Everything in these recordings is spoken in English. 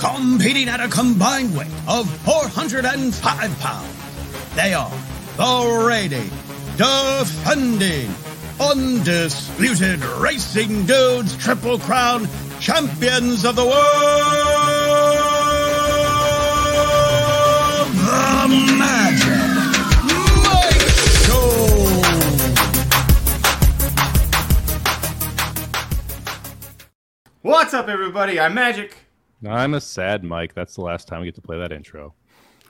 competing at a combined weight of 405 pounds. They are the reigning, defending, undisputed Racing Dudes Triple Crown champions of the world, the Magic. What's up, everybody? I'm Magic. I'm a sad Mike. That's the last time we get to play that intro.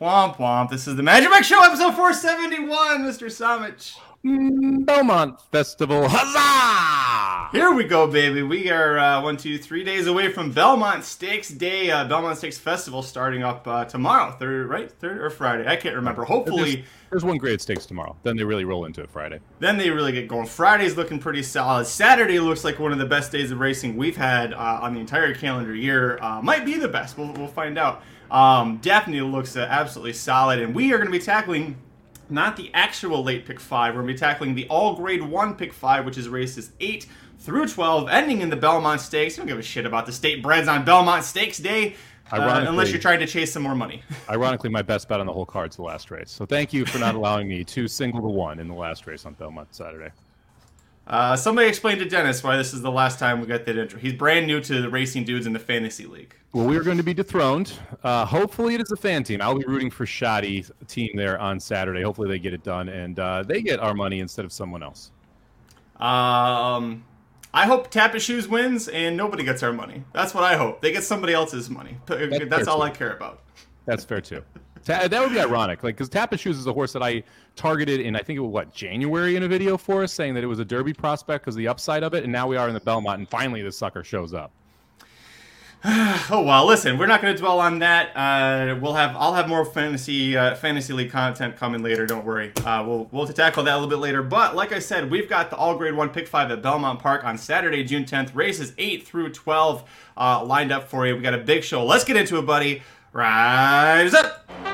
Womp womp. This is the Magic Mike Show, episode 471, Mr. Samich. Belmont Festival, huzzah! Here we go, baby. We are uh, one, two, three days away from Belmont Stakes Day, uh, Belmont Stakes Festival starting up uh, tomorrow, third, right? Third or Friday? I can't remember. Hopefully, There's, there's one grade stakes tomorrow. Then they really roll into it Friday. then they really get going. Friday's looking pretty solid. Saturday looks like one of the best days of racing we've had uh, on the entire calendar year. Uh, might be the best. We'll, we'll find out. Um, definitely looks uh, absolutely solid. And we are going to be tackling not the actual late pick five. We're going to be tackling the all grade one pick five, which is races eight through 12, ending in the Belmont Stakes. I don't give a shit about the state breds on Belmont Stakes Day. uh, unless you're trying to chase some more money. Ironically, my best bet on the whole card's the last race. So thank you for not allowing me to single to one in the last race on Belmont Saturday. Uh, somebody explain to Dennis why this is the last time we got that intro. He's brand new to the racing dudes in the fantasy league. Well, we are going to be dethroned. Uh, hopefully, it is a fan team. I'll be rooting for Shoddy team there on Saturday. Hopefully, they get it done and uh, they get our money instead of someone else. Um, I hope Tappa Shoes wins and nobody gets our money. That's what I hope. They get somebody else's money. That's, fair, all too. I care about. That's fair too. Ta- that would be ironic, like because Tappa Shoes is a horse that I targeted in I think it was what January in a video for us, saying that it was a Derby prospect because the upside of it, and now we are in the Belmont, and finally the sucker shows up. Oh well, listen, we're not going to dwell on that. Uh, we'll have I'll have more fantasy uh, fantasy league content coming later. Don't worry. Uh, we'll we'll tackle that a little bit later. But like I said, we've got the all grade one pick five at Belmont Park on Saturday, June 10th. Races eight through 12 uh, lined up for you. We got a big show. Let's get into it, buddy. Rise up.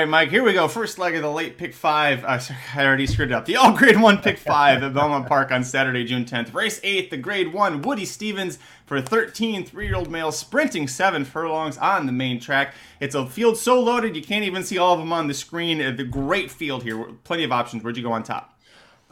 Right, Mike, here we go. First leg of the late pick five. Uh, sorry, I already screwed it up. The all grade one pick five at Belmont Park on Saturday, June 10th. Race eight, the grade one, Woody Stephens for 13 three year old males sprinting seven furlongs on the main track. It's a field so loaded you can't even see all of them on the screen. Uh, The great field here. Plenty of options. Where'd you go on top?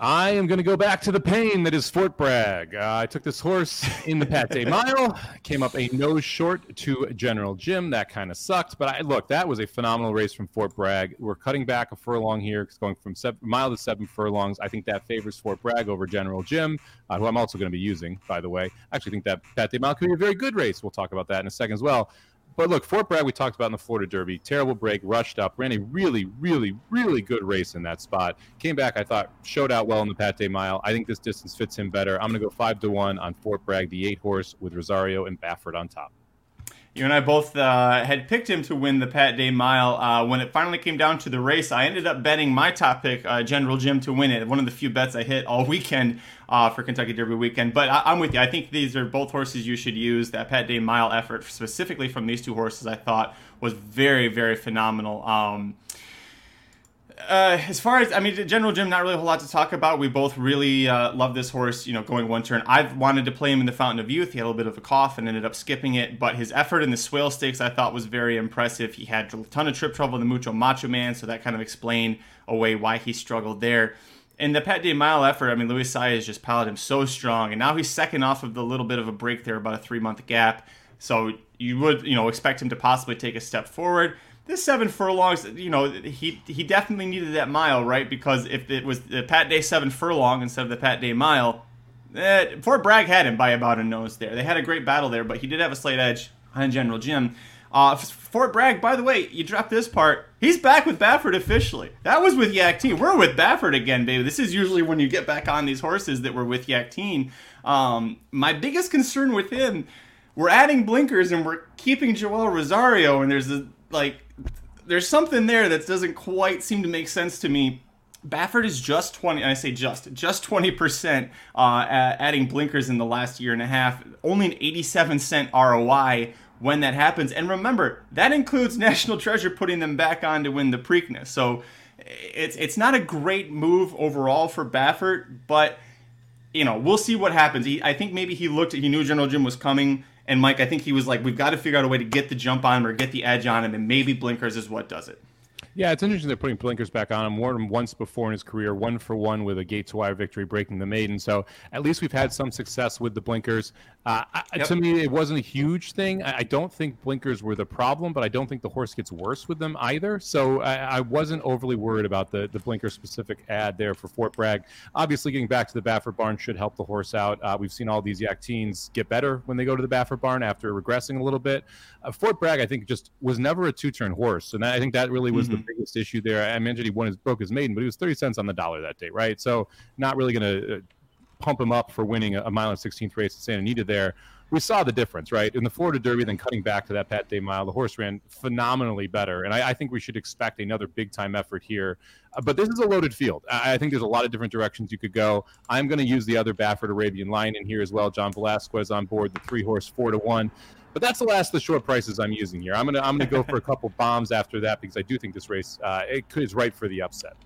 I am going to go back to the pain that is Fort Bragg. Uh, I took this horse in the Pat Day Mile, came up a nose short to General Jim. That kind of sucked, but I look, that was a phenomenal race from Fort Bragg. We're cutting back a furlong here, it's going from seven, mile to seven furlongs. I think that favors Fort Bragg over General Jim, uh, who I'm also going to be using, by the way. I actually think that Pat Day Mile could be a very good race. We'll talk about that in a second as well. But look, Fort Bragg, we talked about in the Florida Derby. Terrible break, rushed up, ran a really, really, really good race in that spot. Came back, I thought, showed out well in the Pat Day Mile. I think this distance fits him better. I'm going to go five to one on Fort Bragg, the eight horse with Rosario and Baffert on top. You and I both uh, had picked him to win the Pat Day Mile. Uh, when it finally came down to the race, I ended up betting my top pick, uh, General Jim, to win it. One of the few bets I hit all weekend uh, for Kentucky Derby weekend. But I- I'm with you. I think these are both horses you should use. That Pat Day Mile effort, specifically from these two horses, I thought was very, very phenomenal. Um, uh, as far as I mean, General Jim, not really a whole lot to talk about. We both really uh, love this horse. You know, going one turn. I've wanted to play him in the Fountain of Youth. He had a little bit of a cough and ended up skipping it. But his effort in the Swale Stakes, I thought, was very impressive. He had a ton of trip trouble in the Mucho Macho Man, so that kind of explained away why he struggled there. In the Pat Day Mile effort, I mean, Luis Saez just piloted him so strong, and now he's second off of the little bit of a break there, about a three month gap. So you would, you know, expect him to possibly take a step forward. This seven furlongs, you know, he he definitely needed that mile, right? Because if it was the Pat Day seven furlong instead of the Pat Day mile, eh, Fort Bragg had him by about a nose there. They had a great battle there, but he did have a slight edge on General Jim. Uh, Fort Bragg, by the way, you dropped this part. He's back with Baffert officially. That was with Yakteen. We're with Baffert again, baby. This is usually when you get back on these horses that were with Yakteen. Um, my biggest concern with him, we're adding blinkers and we're keeping Joel Rosario, and there's a like, there's something there that doesn't quite seem to make sense to me. Baffert is just 20, I say just, just 20% uh, adding blinkers in the last year and a half. Only an 87 cent ROI when that happens. And remember, that includes National Treasure putting them back on to win the Preakness. So it's it's not a great move overall for Baffert, but you know we'll see what happens. He, I think maybe he looked, at, he knew General Jim was coming, and Mike, I think he was like, we've got to figure out a way to get the jump on him or get the edge on him, and maybe blinkers is what does it. Yeah, it's interesting they're putting blinkers back on him. Them once before in his career, one for one with a gate to wire victory, breaking the maiden. So at least we've had some success with the blinkers. Uh, yep. To me, it wasn't a huge thing. I, don't think blinkers were the problem, but I don't think the horse gets worse with them either. So I, I wasn't overly worried about the the blinker specific ad there for Fort Bragg. Obviously, getting back to the Baffert barn should help the horse out. Uh, we've seen all these Yakteens get better when they go to the Baffert barn after regressing a little bit. Uh, Fort Bragg, I think, just was never a two turn horse, and I think that really was mm-hmm. the biggest issue there. I mentioned he won his broke his maiden, but he was thirty cents on the dollar that day, right? So not really going to uh, pump him up for winning a, mile and 16th race at Santa Anita there. We saw the difference, right? In the Florida Derby, then cutting back to that Pat Day mile, the horse ran phenomenally better. And I, I think we should expect another big time effort here. Uh, but this is a loaded field. I, I, think there's a lot of different directions you could go. I'm going to use the other Baffert Arabian Lion in here as well. John Velazquez on board, the three horse four to one. But that's the last of the short prices I'm using here. I'm gonna I'm gonna go for a couple bombs after that because I do think this race uh, it is right for the upset.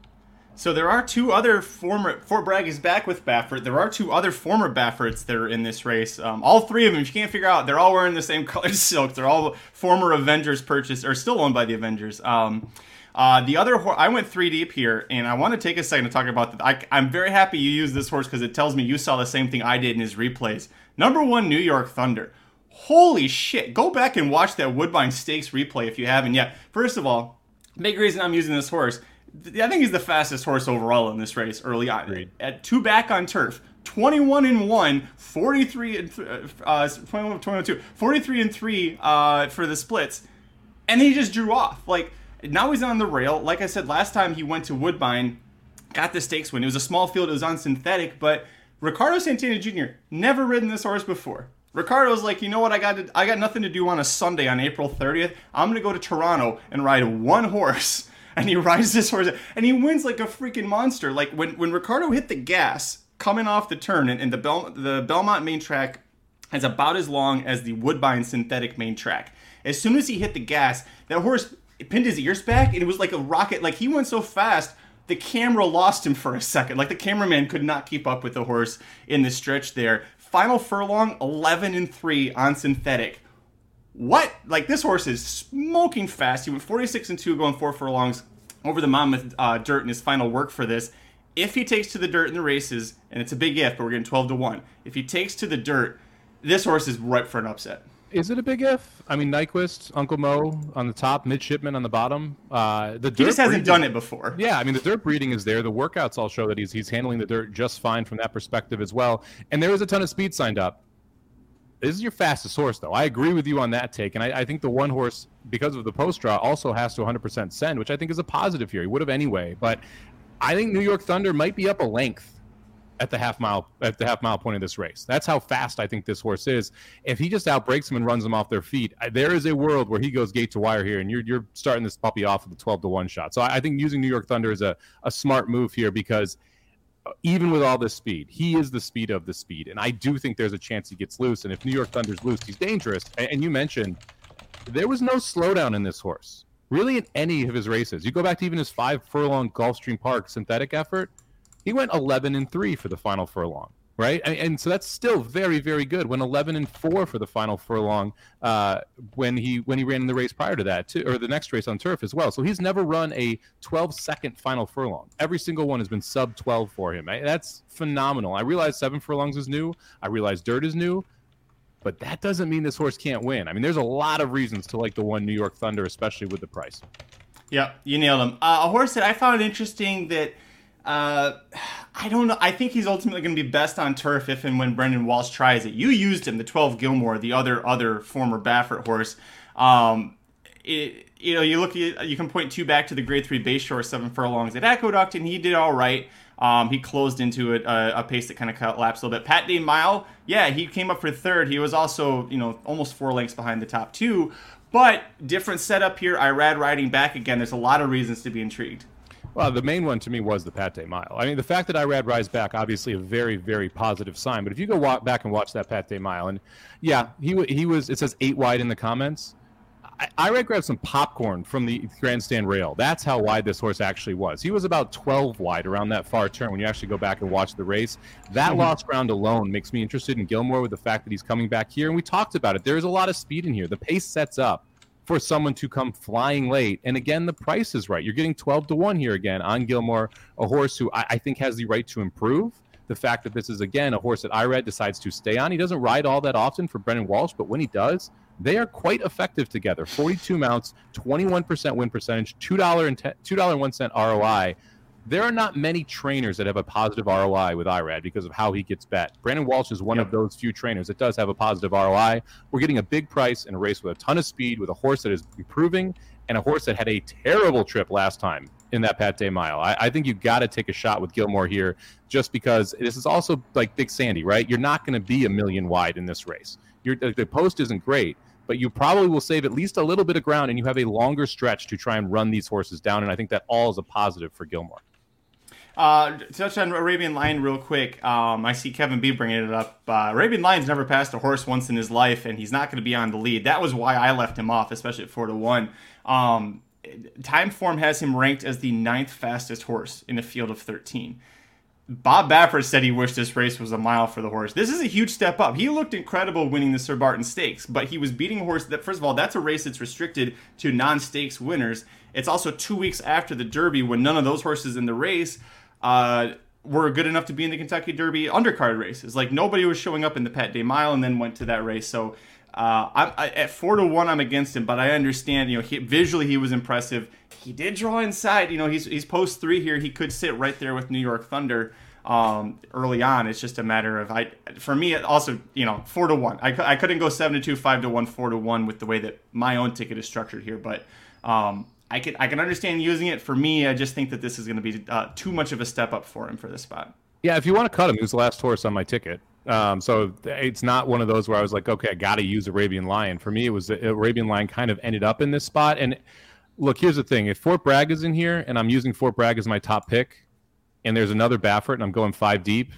So there are two other former Fort Bragg is back with Baffert. There are two other former Bafferts that are in this race. Um, all three of them, if you can't figure out, they're all wearing the same colored silk. They're all former Avengers purchased or still owned by the Avengers. Um, uh, the other horse, I went three deep here, and I want to take a second to talk about that. I, am very happy you used this horse because it tells me you saw the same thing I did in his replays. Number one, New York Thunder. Holy shit. Go back and watch that Woodbine Stakes replay if you haven't yet. First of all, big reason I'm using this horse. I think he's the fastest horse overall in this race early on. Agreed. At two back on turf, 21 and 1, 43 and uh, 21, 22, 43 and 3 uh, for the splits. And he just drew off. Like now he's on the rail. Like I said last time he went to Woodbine, got the stakes win. It was a small field, it was on synthetic, but Ricardo Santana Jr. never ridden this horse before. Ricardo's like, you know what? I got to, I got nothing to do on a Sunday on April 30th. I'm gonna go to Toronto and ride one horse. And he rides this horse and he wins like a freaking monster. Like when when Ricardo hit the gas coming off the turn and, and the Bel, the Belmont main track is about as long as the Woodbine synthetic main track. As soon as he hit the gas, that horse pinned his ears back and it was like a rocket. Like he went so fast the camera lost him for a second. Like the cameraman could not keep up with the horse in the stretch there. Final furlong, 11 and 3 on synthetic. What? Like this horse is smoking fast. He went 46 and 2 going four furlongs over the Monmouth uh, dirt in his final work for this. If he takes to the dirt in the races, and it's a big if, but we're getting 12 to 1. If he takes to the dirt, this horse is ripe for an upset. Is it a big if? I mean, Nyquist, Uncle Mo on the top, midshipman on the bottom. Uh, the he just hasn't breeding, done it before. Yeah, I mean, the dirt breeding is there. The workouts all show that he's he's handling the dirt just fine from that perspective as well. And there is a ton of speed signed up. This is your fastest horse, though. I agree with you on that take, and I, I think the one horse, because of the post draw, also has to 100% send, which I think is a positive here. He would have anyway, but I think New York Thunder might be up a length at the half mile at the half mile point of this race. That's how fast I think this horse is. If he just outbreaks them and runs them off their feet, there is a world where he goes gate to wire here, and you're you're starting this puppy off with a twelve to one shot. So I, I think using New York Thunder is a, a smart move here because uh, even with all this speed, he is the speed of the speed, and I do think there's a chance he gets loose. And if New York Thunder's loose, he's dangerous. And, and you mentioned there was no slowdown in this horse, really, in any of his races. You go back to even his five furlong Gulfstream Park synthetic effort he went 11 and 3 for the final furlong right? And, so that's still very very good. When 11 and 4 for the final furlong uh, when he when he ran in the race prior to that too or the next race on turf as well. So he's never run a 12 second final furlong. Every single one has been sub 12 for him. That's phenomenal. I realize seven furlongs is new. I realize dirt is new. But that doesn't mean this horse can't win. I mean there's a lot of reasons to like the one new york thunder especially with the price. Yeah you nailed him uh, a horse that i found interesting that uh, I don't know. I think he's ultimately going to be best on turf if and when Brendan Walsh tries it. You used him, the 12 Gilmore, the other other former Baffert horse. Um, it, you know, you look, you can point two back to the Grade Three Bayshore seven furlongs at Aqueduct, and he did all right. Um, he closed into it, uh, a pace that kind of collapsed a little bit. Pat Day Mile, yeah, he came up for third. He was also, you know, almost four lengths behind the top two. But different setup here. Irad riding back again. There's a lot of reasons to be intrigued. Well, the main one to me was the Pat Day Mile. I mean, the fact that Irad Rise back, obviously a very, very positive sign. But if you go walk back and watch that Pat Day Mile, and yeah, he he was. It says eight wide in the comments. I, Irad grabbed some popcorn from the grandstand rail. That's how wide this horse actually was. He was about 12 wide around that far turn when you actually go back and watch the race. That mm-hmm. lost ground alone makes me interested in Gilmore with the fact that he's coming back here. And we talked about it. There's a lot of speed in here. The pace sets up for someone to come flying late. And again, the price is right. You're getting 12 to 1 here again on Gilmore, a horse who I, I think has the right to improve. The fact that this is, again, a horse that Irad decides to stay on. He doesn't ride all that often for Brendan Walsh, but when he does, they are quite effective together. 42 mounts, 21% win percentage, $2 and $2.01 ROI there are not many trainers that have a positive ROI with IRAD because of how he gets bet. Brendan Walsh is one yep. of those few trainers that does have a positive ROI. We're getting a big price in a race with a ton of speed, with a horse that is improving, and a horse that had a terrible trip last time in that Pat Day Mile. I, I think you got to take a shot with Gilmore here, just because this is also like Big Sandy, right? You're not going to be a million wide in this race. You're, the post isn't great, but you probably will save at least a little bit of ground, and you have a longer stretch to try and run these horses down. And I think that all is a positive for Gilmore. Uh, touch on Arabian Lion real quick. Um, I see Kevin B bringing it up. Uh, Arabian Lion's never passed a horse once in his life, and he's not going to be on the lead. That was why I left him off, especially at four to one. Um, Timeform has him ranked as the ninth fastest horse in a field of thirteen. Bob Baffert said he wished this race was a mile for the horse. This is a huge step up. He looked incredible winning the Sir Barton Stakes, but he was beating a horse that, first of all, that's a race that's restricted to non stakes winners. It's also two weeks after the Derby when none of those horses in the race uh, were good enough to be in the Kentucky Derby undercard races. Like nobody was showing up in the Pat Day Mile and then went to that race. So uh, I, I, at four to one, I'm against him, but I understand. You know, he, visually he was impressive. He did draw inside. You know, he's he's post three here. He could sit right there with New York Thunder um, early on. It's just a matter of I. For me, also you know four to one. I, I couldn't go seven to two, five to one, four to one with the way that my own ticket is structured here, but. Um, I can I can understand using it. For me, I just think that this is going to be uh, too much of a step up for him for this spot. Yeah, if you want to cut him, he was the last horse on my ticket. Um, so it's not one of those where I was like, okay, I got to use Arabian Lion. For me, it was Arabian Lion kind of ended up in this spot. And look, here's the thing: if Fort Bragg is in here, and I'm using Fort Bragg as my top pick, and there's another Baffert, and I'm going five deep,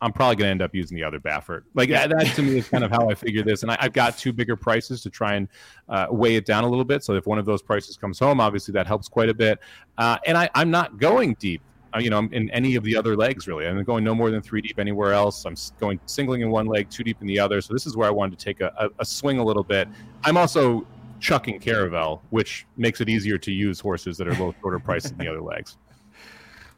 I'm probably going to end up using the other Baffert. Like that, that to me is kind of how I figure this. And I, have got two bigger prices to try and uh, weigh it down a little bit. So if one of those prices comes home, obviously that helps quite a bit. Uh, and I, I'm not going deep. Uh, you know, in any of the other legs, really. I'm going no more than three deep anywhere else. I'm going singling in one leg, two deep in the other. So this is where I wanted to take a, a, a swing a little bit. I'm also chucking Caravel, which makes it easier to use horses that are a little shorter price than the other legs.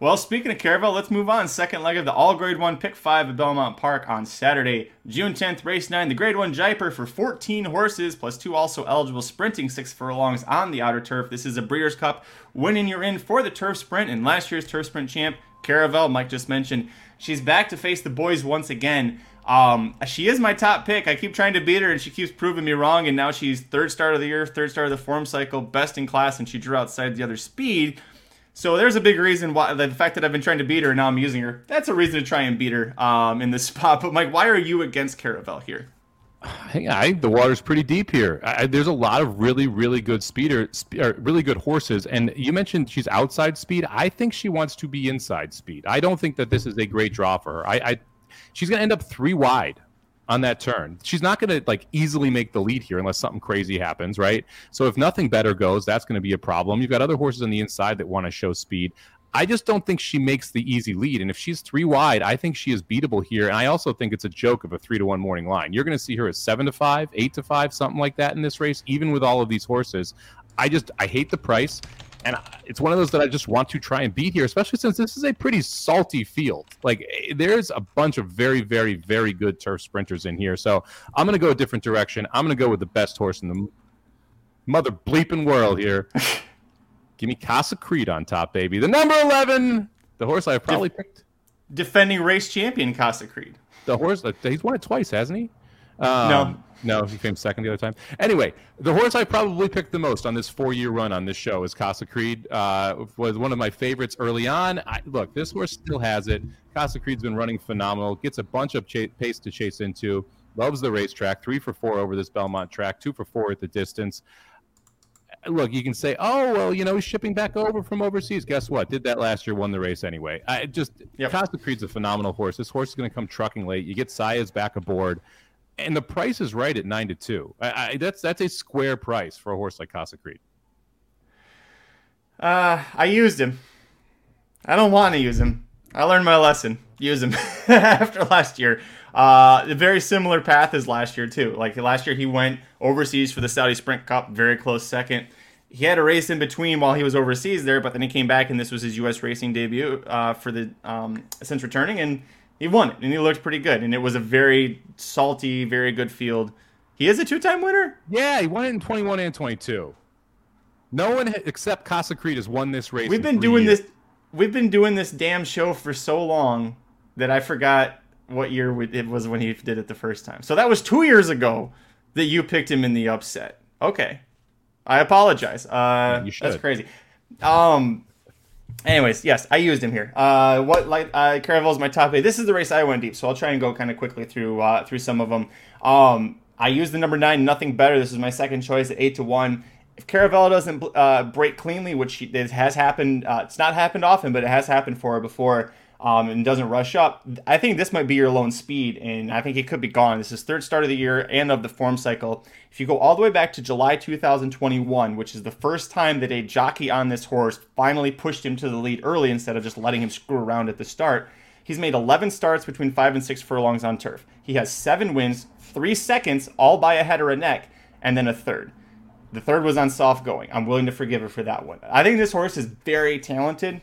Well, speaking of Caravel, let's move on. Second leg of the all grade one pick five at Belmont Park on Saturday, June 10th, race nine. The grade one Jaipur for 14 horses, plus two also eligible sprinting six furlongs on the outer turf. This is a Breeders' Cup. Winning you're in for the turf sprint and last year's turf sprint champ, Caravel, Mike just mentioned. She's back to face the boys once again. Um, she is my top pick. I keep trying to beat her, and she keeps proving me wrong. And now she's third start of the year, third start of the form cycle, best in class, and she drew outside the other speed. So there's a big reason why the fact that I've been trying to beat her and now I'm using her. That's a reason to try and beat her um, in this spot. But Mike, why are you against Caravel here? Hey, I think the water's pretty deep here. I, there's a lot of really, really good speeder, spe- really good horses. And you mentioned she's outside speed. I think she wants to be inside speed. I don't think that this is a great draw for her. I, I she's going to end up three wide on that turn. She's not going to like easily make the lead here unless something crazy happens, right? So if nothing better goes, that's going to be a problem. You've got other horses on the inside that want to show speed. I just don't think she makes the easy lead. And if she's three wide, I think she is beatable here. And I also think it's a joke of a three to one morning line. You're going to see her at seven to five, eight to five, something like that in this race, even with all of these horses. I just I hate the price and it's one of those that I just want to try and beat here, especially since this is a pretty salty field. Like eh, there's a bunch of very, very, very good turf sprinters in here. So I'm going to go a different direction. I'm going to go with the best horse in the mother bleeping world here. Give me Casa Creed on top, baby. The number 11, the horse I probably picked. Defending race champion Casa Creed. The horse, he's won it twice, hasn't he? Um, no. No, he came second the other time. Anyway, the horse I probably picked the most on this four-year run on this show is Casa Creed. Uh, was one of my favorites early on. I, look, this horse still has it. Casa Creed's been running phenomenal. Gets a bunch of ch- pace to chase into. Loves the racetrack. Three for four over this Belmont track. Two for four at the distance. look, you can say, oh well, you know, he's shipping back over from overseas. Guess what? Did that last year, won the race anyway. I just Yep. Casa Creed's a phenomenal horse. This horse is going to come trucking late. You get Saez back aboard, and the price is right at nine to two. I, I, that's that's a square price for a horse like Casa Creed. Uh, I used him. I don't want to use him. I learned my lesson. Use him after last year. Uh, a very similar path as last year too. Like last year, he went overseas for the Saudi Sprint Cup, very close second. He had a race in between while he was overseas there, but then he came back and this was his U.S. racing debut uh, for the um, since returning, and he won it, and he looked pretty good. And it was a very salty, very good field. He is a two-time winner. Yeah, he won it in twenty one and twenty two. No one except Casa Creed has won this race. We've been doing years. this. We've been doing this damn show for so long that I forgot what year it was when he did it the first time. So that was two years ago that you picked him in the upset. Okay, I apologize. Uh, that's crazy. Um. Anyways, yes, I used him here. Uh, what like uh, Caravel is my top eight. This is the race I went deep, so I'll try and go kind of quickly through uh, through some of them. Um, I used the number nine, nothing better. This is my second choice at eight to one. If Caravella doesn't uh, break cleanly, which she, it has happened, uh, it's not happened often, but it has happened for her before, um, and doesn't rush up, I think this might be your lone speed, and I think it could be gone. This is third start of the year and of the form cycle. If you go all the way back to July 2021, which is the first time that a jockey on this horse finally pushed him to the lead early instead of just letting him screw around at the start, he's made 11 starts between five and six furlongs on turf. He has seven wins, three seconds, all by a head or a neck, and then a third. The third was on soft going. I'm willing to forgive her for that one. I think this horse is very talented.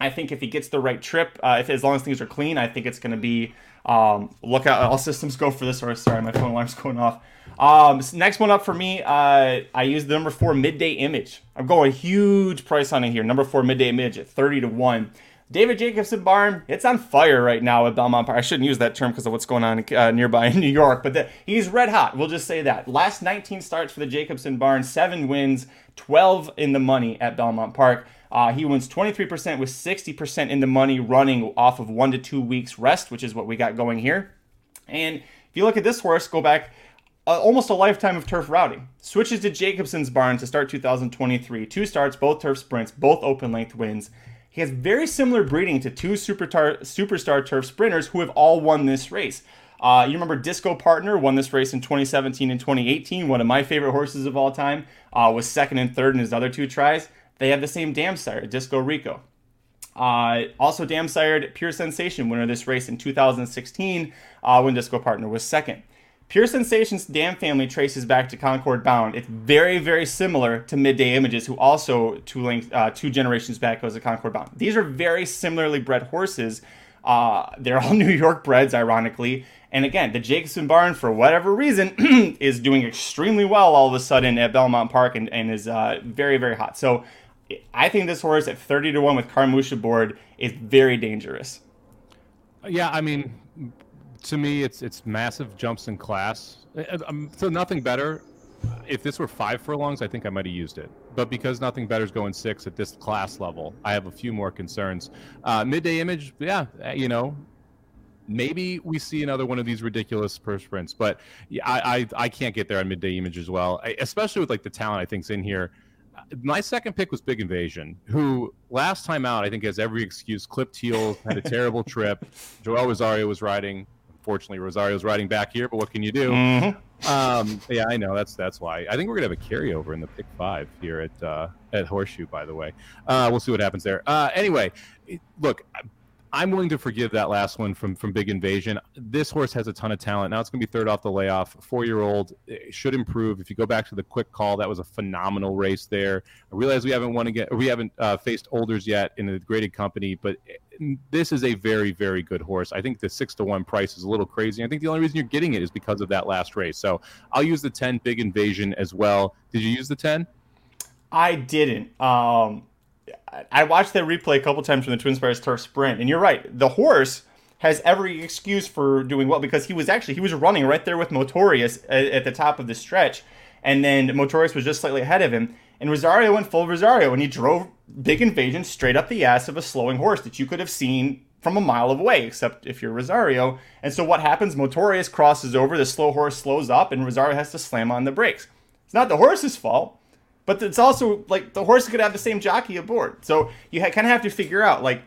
I think if he gets the right trip, uh, if as long as things are clean, I think it's going to be um, look out. All systems go for this horse. Sorry, my phone alarm's going off. Um, s- next one up for me, uh, I use the number four midday image. I'm going huge price on it here. Number four midday image at 30 to one. David Jacobson barn, it's on fire right now at Belmont Park. I shouldn't use that term because of what's going on uh, nearby in New York, but the, he's red hot. We'll just say that. Last 19 starts for the Jacobson barn, seven wins, 12 in the money at Belmont Park. Uh, he wins 23% with 60% in the money running off of one to two weeks rest, which is what we got going here. And if you look at this horse, go back uh, almost a lifetime of turf routing. Switches to Jacobson's barn to start 2023. Two starts, both turf sprints, both open length wins. He has very similar breeding to two superstar, superstar turf sprinters who have all won this race. Uh, you remember Disco Partner won this race in 2017 and 2018. One of my favorite horses of all time uh, was second and third in his other two tries. They have the same dam sire, Disco Rico. Uh, also, dam sired Pure Sensation winner of this race in 2016 uh, when Disco Partner was second. Pure Sensation's dam family traces back to Concord Bound. It's very, very similar to Midday Images, who also two uh, two generations back goes to Concord Bound. These are very similarly bred horses. Uh, they're all New York breds, ironically. And again, the Jacobson Barn, for whatever reason, is doing extremely well all of a sudden at Belmont Park and, and is uh, very, very hot. So I think this horse at 30 to 1 with Carmouche aboard is very dangerous. Yeah, I mean, to me, it's it's massive jumps in class. Uh, um, So nothing better. If this were five furlongs, I think I might have used it. But because nothing better is going six at this class level, I have a few more concerns. Uh, midday image, yeah, uh, you know, maybe we see another one of these ridiculous purse sprints. But I, I I can't get there on midday image as well, I, especially with like the talent I think's in here. My second pick was Big Invasion, who last time out I think has every excuse. Clipped heels, had a terrible trip. Joel Rosario was riding. Unfortunately, Rosario's riding back here, but what can you do? Um, yeah, I know that's that's why. I think we're gonna have a carryover in the pick five here at uh, at Horseshoe. By the way, uh, we'll see what happens there. Uh, anyway, it- look, I'm willing to forgive that last one from from Big Invasion. This horse has a ton of talent. Now it's going to be third off the layoff. Four year old should improve. If you go back to the quick call, that was a phenomenal race there. I realize we haven't won again. We haven't uh, faced Olders yet in the graded company, but this is a very very good horse. I think the six to one price is a little crazy. I think the only reason you're getting it is because of that last race. So I'll use the ten Big Invasion as well. Did you use the ten? I didn't. Um, I- watched that replay a couple times from the Twin Spires Turf Sprint, and you're right. The horse has every excuse for doing well because he was actually he was running right there with Motorious at, at the top of the stretch, and then Motorious was just slightly ahead of him. And Rosario went full Rosario, and he drove Big Invasion straight up the ass of a slowing horse that you could have seen from a mile away, except if you're Rosario. And so what happens? Motorious crosses over, the slow horse slows up, and Rosario has to slam on the brakes. It's not the horse's fault. But it's also like the horse could have the same jockey aboard. So you ha- kind of have to figure out like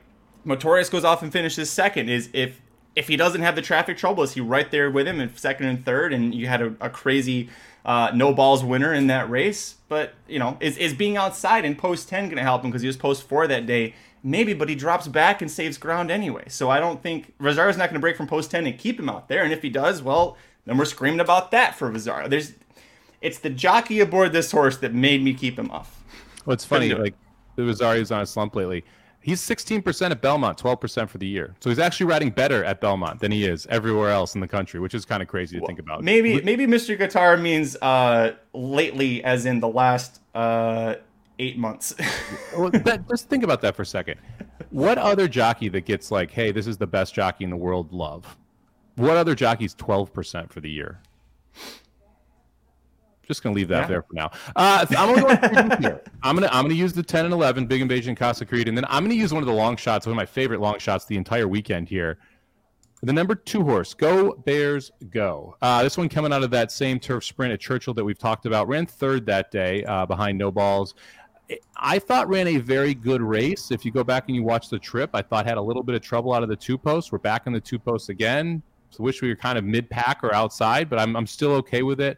Motorious goes off and finishes second. Is if if he doesn't have the traffic trouble, is he right there with him in second and third? And you had a, a crazy uh, no balls winner in that race. But you know, is is being outside in post ten going to help him because he was post four that day? Maybe, but he drops back and saves ground anyway. So I don't think Rosario's not going to break from post ten and keep him out there. And if he does, well, then we're screaming about that for Rosario. There's, it's the jockey aboard this horse that made me keep him off. Well, it's funny. Like the Rosario's on a slump lately. He's 16% at Belmont, 12% for the year. So he's actually riding better at Belmont than he is everywhere else in the country, which is kind of crazy to well, think about. Maybe maybe Mr. Guitar means uh, lately, as in the last uh, eight months. well, that, just think about that for a second. What other jockey that gets like, hey, this is the best jockey in the world, love? What other jockey's 12% for the year? Just gonna leave that yeah. there for now. Uh, I'm gonna go here. I'm gonna I'm gonna use the 10 and 11 Big Invasion Casa Creed, and then I'm gonna use one of the long shots, one of my favorite long shots the entire weekend here. The number two horse, Go Bears Go. Uh, this one coming out of that same turf sprint at Churchill that we've talked about. Ran third that day uh, behind No Balls. I thought ran a very good race. If you go back and you watch the trip, I thought had a little bit of trouble out of the two posts. We're back in the two posts again. So wish we were kind of mid pack or outside, but I'm, I'm still okay with it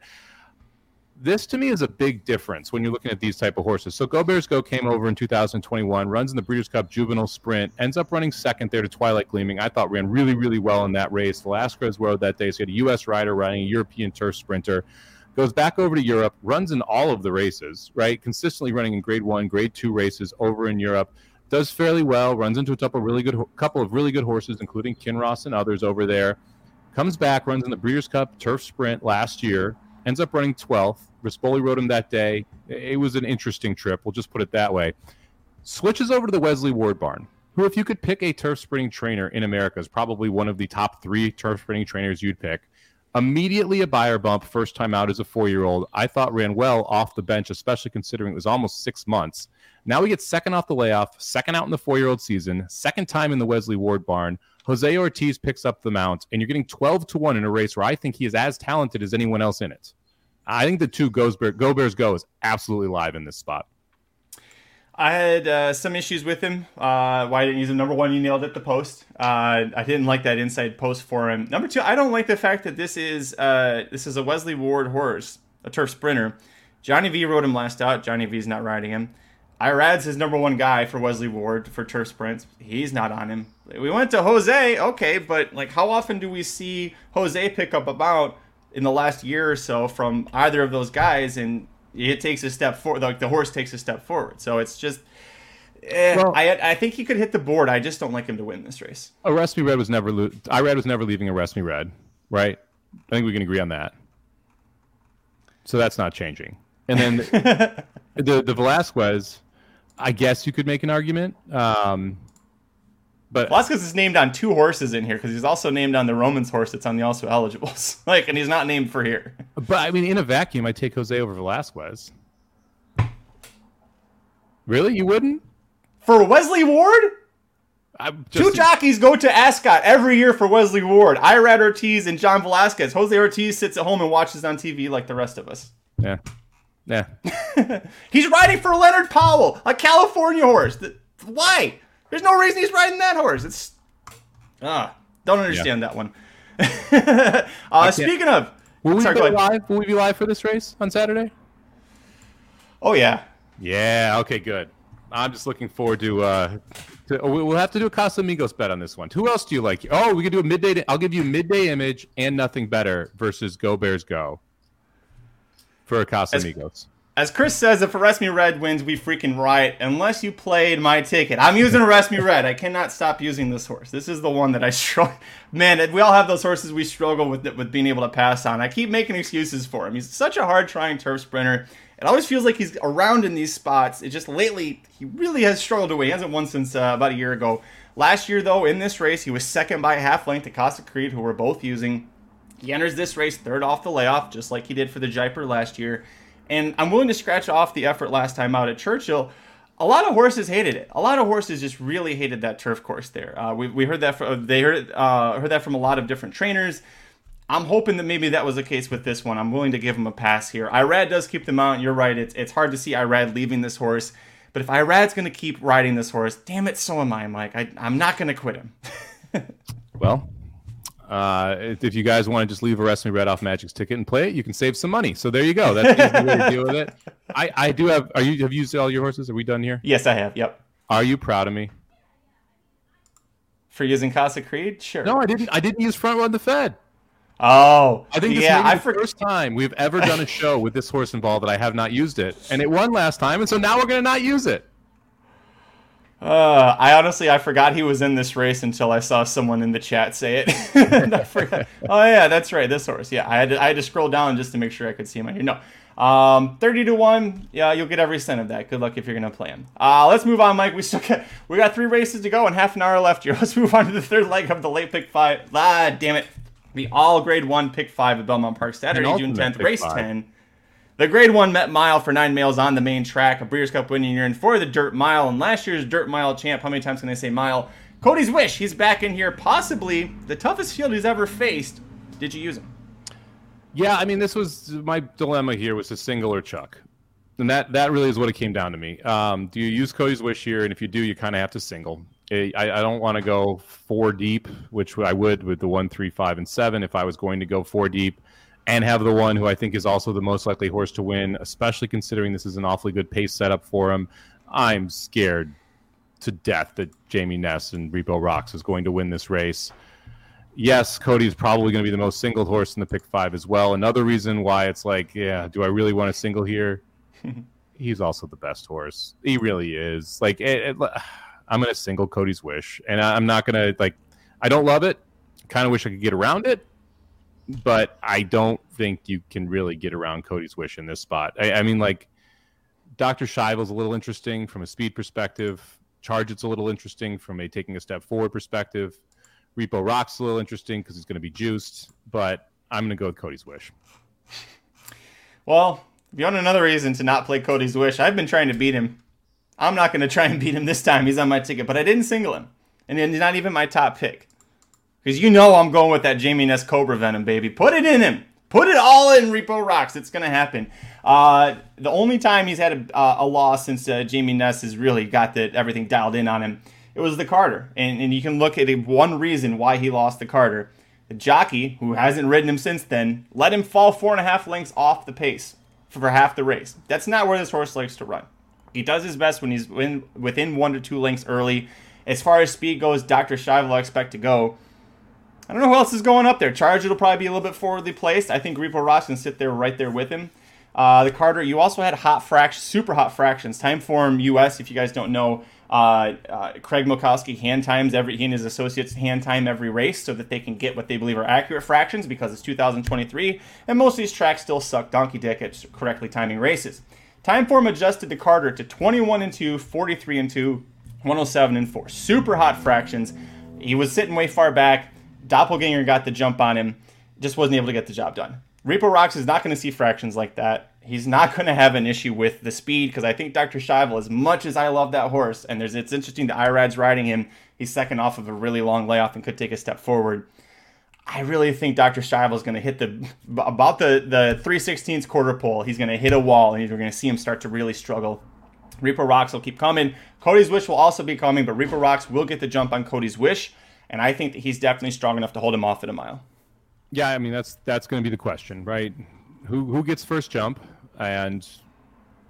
this to me is a big difference when you're looking at these type of horses. So Go Bears Go came over in 2021, runs in the Breeders' Cup Juvenile Sprint, ends up running second there to Twilight Gleaming. I thought ran really, really well in that race. Velazquez rode that day, so he had a U.S. rider riding a European turf sprinter. Goes back over to Europe, runs in all of the races, right? Consistently running in Grade One, Grade Two races over in Europe. Does fairly well. Runs into a couple really good, couple of really good horses, including Kinross and others over there. Comes back, runs in the Breeders' Cup Turf Sprint last year ends up running 12th. Rispoli rode him that day. It was an interesting trip. We'll just put it that way. Switches over to the Wesley Ward barn, who, if you could pick a turf sprinting trainer in America, is probably one of the top three turf sprinting trainers you'd pick. Immediately a buyer bump, first time out as a four year old. I thought ran well off the bench, especially considering it was almost six months. Now we get second off the layoff, second out in the four year old season, second time in the Wesley Ward barn. Jose Ortiz picks up the mount, and you're getting 12 to 1 in a race where I think he is as talented as anyone else in it. I think the two Go Bears Go is absolutely live in this spot. I had uh, some issues with him. Uh, why didn't he use him? Number one, you nailed it. The post. Uh, I didn't like that inside post for him. Number two, I don't like the fact that this is uh, this is a Wesley Ward horse, a turf sprinter. Johnny V rode him last out. Johnny V's not riding him. Irad's his number one guy for Wesley Ward for turf sprints. He's not on him. We went to Jose, okay, but like how often do we see Jose pick up about in the last year or so from either of those guys, and it takes a step forward. Like the horse takes a step forward. So it's just. Eh, well, I I think he could hit the board. I just don't like him to win this race. Arrest Me Red was never. Lo- Irad was never leaving Arrest Me Red, right? I think we can agree on that. So that's not changing. And then the the Velazquez, I guess you could make an argument. Um, but Velazquez is named on two horses in here because he's also named on the Romans horse that's on the also eligibles. like, and he's not named for here. But I mean, in a vacuum, I take Jose over Velazquez. Really, you wouldn't? For Wesley Ward? Two jockeys go to Ascot every year for Wesley Ward. Irad Ortiz and John Velazquez. Jose Ortiz sits at home and watches on TV like the rest of us. Yeah. Yeah. he's riding for Leonard Powell, a California horse. Why? There's no reason he's riding that horse. It's ah, don't understand yeah. that one. uh, speaking of, will we sorry, be live? Will we be live for this race on Saturday? Oh yeah. Yeah. Okay. Good. I'm just looking forward to. uh to, We'll have to do a Casamigos bet on this one. Who else do you like? Oh, we could do a midday. I'll give you midday image and nothing better versus Go Bears Go for a Casamigos. As, as Chris says, if Arrest Me Red wins, we freaking riot. Unless you played my ticket. I'm using Arrest Me Red. I cannot stop using this horse. This is the one that I struggle. Man, we all have those horses we struggle with with being able to pass on. I keep making excuses for him. He's such a hard trying turf sprinter. It always feels like he's around in these spots. It just lately, he really has struggled away. He hasn't won since uh, about a year ago. Last year, though, in this race, he was second by a half length to Casa Creed, who we're both using. He enters this race third off the layoff, just like he did for the Jaipur last year. And I'm willing to scratch off the effort last time out at Churchill. A lot of horses hated it. A lot of horses just really hated that turf course there. Uh, we, we heard that from, they heard uh, heard that from a lot of different trainers. I'm hoping that maybe that was the case with this one. I'm willing to give him a pass here. Irad does keep the mount. You're right. It's it's hard to see Irad leaving this horse. But if Irad's going to keep riding this horse, damn it, so am I, Mike. I, I'm not going to quit him. well, uh, if you guys want to just leave Arrest Me Red off Magic's ticket and play it, you can save some money. So there you go. That's the way to deal with it. I, I do have. Are you have you used all your horses? Are we done here? Yes, I have. Yep. Are you proud of me for using Casa Creed? Sure. No, I didn't. I didn't use Front Run the Fed. Oh, I think this yeah, be the for- first time we've ever done a show with this horse involved that I have not used it, and it won last time, and so now we're going to not use it. Uh, I honestly I forgot he was in this race until I saw someone in the chat say it. oh yeah, that's right, this horse. Yeah, I had to, I had to scroll down just to make sure I could see him on here. No, um, thirty to one. Yeah, you'll get every cent of that. Good luck if you're gonna play him. Uh, let's move on, Mike. We still got we got three races to go and half an hour left here. Let's move on to the third leg of the late pick five. Ah, damn it the all grade one pick five at Belmont Park Saturday, June 10th, race five. 10. The grade one met mile for nine males on the main track, a Breeders' Cup winning year, in for the dirt mile, and last year's dirt mile champ, how many times can I say mile? Cody's Wish, he's back in here, possibly the toughest field he's ever faced. Did you use him? Yeah, I mean, this was my dilemma here was a single or chuck. And that, that really is what it came down to me. Um, do you use Cody's Wish here? And if you do, you kind of have to single. I, I don't want to go four deep, which I would with the one, three, five, and seven if I was going to go four deep and have the one who I think is also the most likely horse to win, especially considering this is an awfully good pace setup for him. I'm scared to death that Jamie Ness and Repo Rocks is going to win this race. Yes, Cody is probably going to be the most single horse in the pick five as well. Another reason why it's like, yeah, do I really want to single here? He's also the best horse. He really is. Like, it, it, I'm going to single Cody's wish, and I'm not going to like. I don't love it. Kind of wish I could get around it, but I don't think you can really get around Cody's wish in this spot. I, I mean, like Dr. Schivel's a little interesting from a speed perspective. Charge it's a little interesting from a taking a step forward perspective. Repo Rock's a little interesting because he's going to be juiced, but I'm going to go with Cody's wish. Well, if you want another reason to not play Cody's wish, I've been trying to beat him I'm not going to try and beat him this time. He's on my ticket, but I didn't single him. And he's not even my top pick. Because you know I'm going with that Jamie Ness Cobra Venom, baby. Put it in him. Put it all in Repo Rocks. It's going to happen. Uh, the only time he's had a, uh, a loss since uh, Jamie Ness has really got the, everything dialed in on him, it was the Carter. And, and you can look at it, one reason why he lost the Carter. The jockey, who hasn't ridden him since then, let him fall four and a half lengths off the pace for half the race. That's not where this horse likes to run. He does his best when he's in, within one to two lengths early. As far as speed goes, Dr. Schivel I expect to go. I don't know who else is going up there. Charge will probably be a little bit forwardly placed. I think Repo Rocks can sit there right there with him. Uh, the Carter, you also had hot fractions, super hot fractions. Timeform US, if you guys don't know, uh, uh, Craig Milkowski hand times every he and his associates hand time every race so that they can get what they believe are accurate fractions because it's 2023 and most of these tracks still suck donkey dick at correctly timing races. Timeform adjusted the Carter to 21 and 2, 43 and 2, 107 and 4. Super hot fractions. He was sitting way far back. Doppelganger got the jump on him. Just wasn't able to get the job done. Repo Rocks is not going to see fractions like that. He's not going to have an issue with the speed because I think Dr. Schivel, as much as I love that horse, and there's it's interesting that Irad's riding him, he's second off of a really long layoff and could take a step forward. I really think Dr. Schivel is going to hit the about the the 316th quarter pole. He's going to hit a wall, and you're going to see him start to really struggle. Repo Rocks will keep coming. Cody's Wish will also be coming, but Repo Rocks will get the jump on Cody's Wish, and I think that he's definitely strong enough to hold him off at a mile. Yeah, I mean that's that's going to be the question, right? Who who gets first jump, and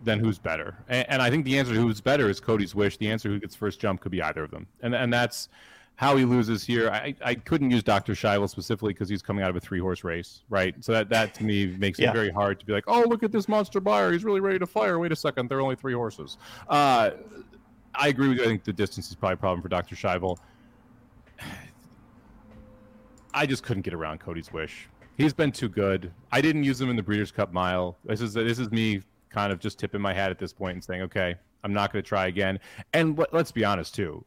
then who's better? And, and I think the answer to who's better is Cody's Wish. The answer who gets first jump could be either of them, and and that's how he loses here. I, I couldn't use Dr. Schivel specifically because he's coming out of a three horse race, right? So that, that to me makes yeah. it very hard to be like, oh, look at this monster buyer. He's really ready to fire. Wait a second. There are only three horses. Uh, I agree with you. I think the distance is probably a problem for Dr. Schivel. I just couldn't get around Cody's wish. He's been too good. I didn't use him in the Breeders' Cup Mile. This is this is me kind of just tipping my hat at this point and saying, okay, I'm not going to try again. And let's be honest too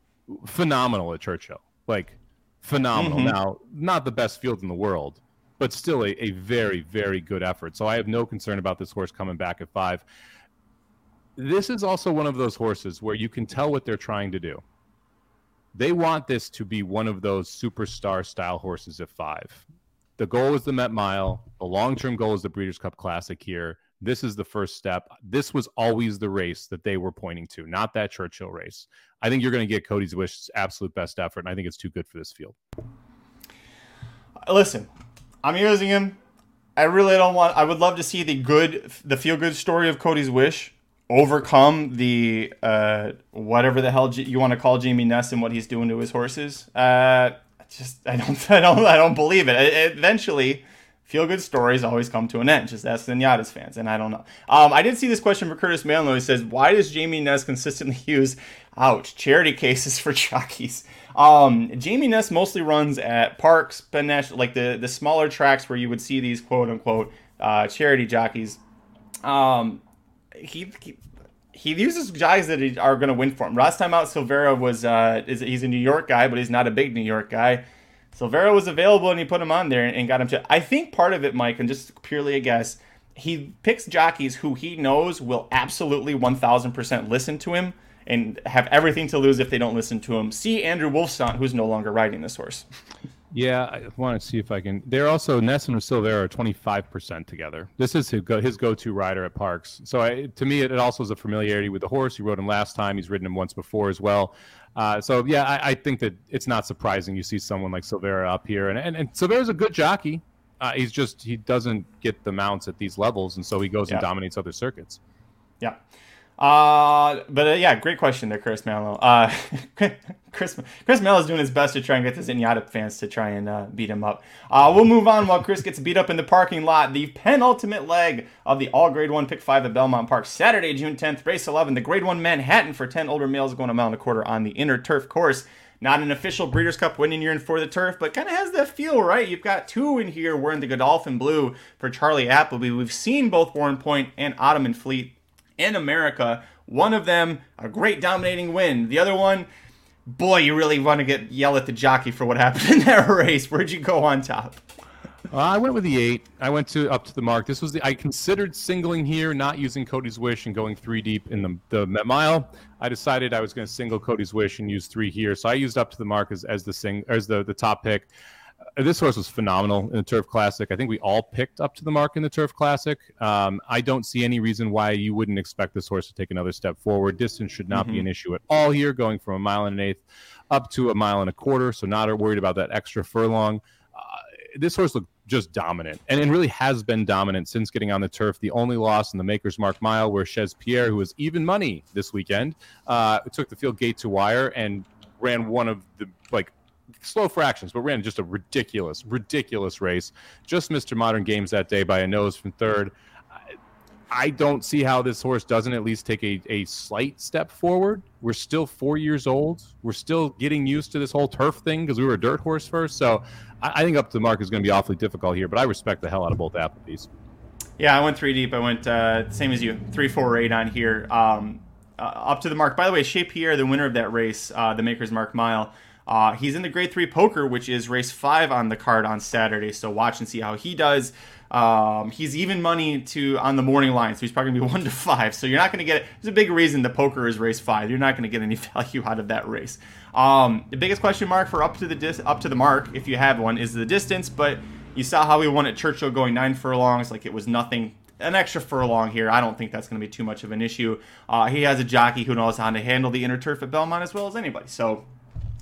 phenomenal at Churchill. Like phenomenal. Mm-hmm. Now, not the best field in the world, but still a, a very, very good effort. So I have no concern about this horse coming back at five. This is also one of those horses where you can tell what they're trying to do. They want this to be one of those superstar style horses at five. The goal is the Met Mile. The long term goal is the Breeders' Cup Classic here. This is the first step. This was always the race that they were pointing to, not that Churchill race. I think you're going to get Cody's Wish's absolute best effort, and I think it's too good for this field. Listen, I'm using him. I really don't want. I would love to see the good, the feel good story of Cody's Wish overcome the uh, whatever the hell you want to call Jamie Ness and what he's doing to his horses. Uh, just I don't, I don't, I don't believe it. eventually, feel good stories always come to an end. Just ask the Nyadis fans, and I don't know. Um, I did see this question for Curtis Manlow. He says, "Why does Jamie Ness consistently use, ouch, charity cases for jockeys?" Um, Jamie Ness mostly runs at Parx, national, like the the smaller tracks where you would see these quote unquote uh, charity jockeys. Um, he, he he uses guys that are going to win for him. Last time out, Silvera was uh, is he's a New York guy, but he's not a big New York guy. Silvera was available, and he put him on there and got him to. I think part of it, Mike, and just purely a guess, he picks jockeys who he knows will absolutely one thousand percent listen to him and have everything to lose if they don't listen to him. See Andrew Wolfson, who's no longer riding this horse. Yeah, I want to see if I can. They're also Nesson and Silvera are twenty five percent together. This is his go his go to rider at Parx. So I, to me, it, it, also is a familiarity with the horse. He rode him last time. He's ridden him once before as well. Uh, so yeah, I, I, think that it's not surprising you see someone like Silvera up here, and and, and Silvera's a good jockey. Uh, he's just he doesn't get the mounts at these levels, and so he goes yeah. and dominates other circuits. Yeah. Uh, but uh, yeah, great question there, Chris Mallow. Uh, Chris Chris Mallow is doing his best to try and get the Zenyatta fans to try and uh, beat him up. Uh, we'll move on while Chris gets beat up in the parking lot. The penultimate leg of the All Grade One Pick Five at Belmont Park, Saturday, June 10th, race 11. The Grade One Manhattan for 10 older males going a mile and a quarter on the inner turf course. Not an official Breeders' Cup winning year in for the turf, but kind of has that feel, right? You've got two in here wearing the Godolphin blue for Charlie Appleby. We've seen both Warren and Ottoman Fleet in America. One of them, a great dominating win. The other one, boy, you really want to get yell at the jockey for what happened in that race. Where'd you go on top? Uh, I went with the eight. I went to up to the mark. This was the I considered singling here, not using Cody's wish and going three deep in the the mile. I decided I was going to single Cody's wish and use three here, so I used up to the mark as, as the sing as the the top pick. Uh, this horse was phenomenal in the Turf Classic. I think we all picked up to the mark in the Turf Classic. Um, I don't see any reason why you wouldn't expect this horse to take another step forward. Distance should not mm-hmm. be an issue at all here, going from a mile and an eighth up to a mile and a quarter. So not worried about that extra furlong. Uh, this horse looked just dominant and, and really has been dominant since getting on the turf. The only loss in the Maker's Mark Mile, where Chez Pierre, who was even money this weekend, uh, took the field gate to wire and ran one of the like slow fractions, but ran just a ridiculous, ridiculous race. Just Mr. Modern Games that day by a nose from third. I don't see how this horse doesn't at least take a, a slight step forward. We're still four years old. We're still getting used to this whole turf thing because we were a dirt horse first. So I, I, think up to the mark is going to be awfully difficult here, but I respect the hell out of both Appleby's. Yeah, I went three deep. I went uh, same as you, three, four, eight on here. Um, uh, up to the mark. By the way, Chez Pierre, the winner of that race, uh, the Maker's Mark Mile, uh, he's in the grade three poker, which is race five on the card on Saturday. So watch and see how he does. Um, he's even money to on the morning line, so he's probably gonna be one to five. So you're not gonna get. It. There's a big reason the poker is race five. You're not gonna get any value out of that race. Um, the biggest question mark for up to the dis, up to the mark, if you have one, is the distance. But you saw how he won at Churchill going nine furlongs, like it was nothing an extra furlong here. I don't think that's going to be too much of an issue. Uh, he has a jockey who knows how to handle the inner turf at Belmont as well as anybody. So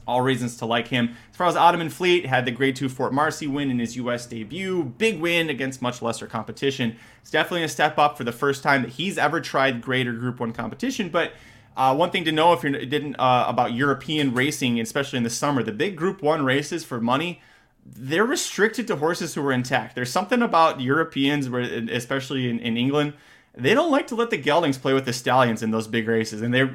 all reasons to like him. As far as Ottoman Fleet, had the Grade 2 Fort Marcy win in his U.S. debut. Big win against much lesser competition. It's definitely a step up for the first time that he's ever tried greater Group 1 competition. But uh, one thing to know if you didn't uh, about European racing, especially in the summer, the big Group 1 races for money, they're restricted to horses who are intact. There's something about Europeans, where, especially in, in England, they don't like to let the geldings play with the stallions in those big races. And they're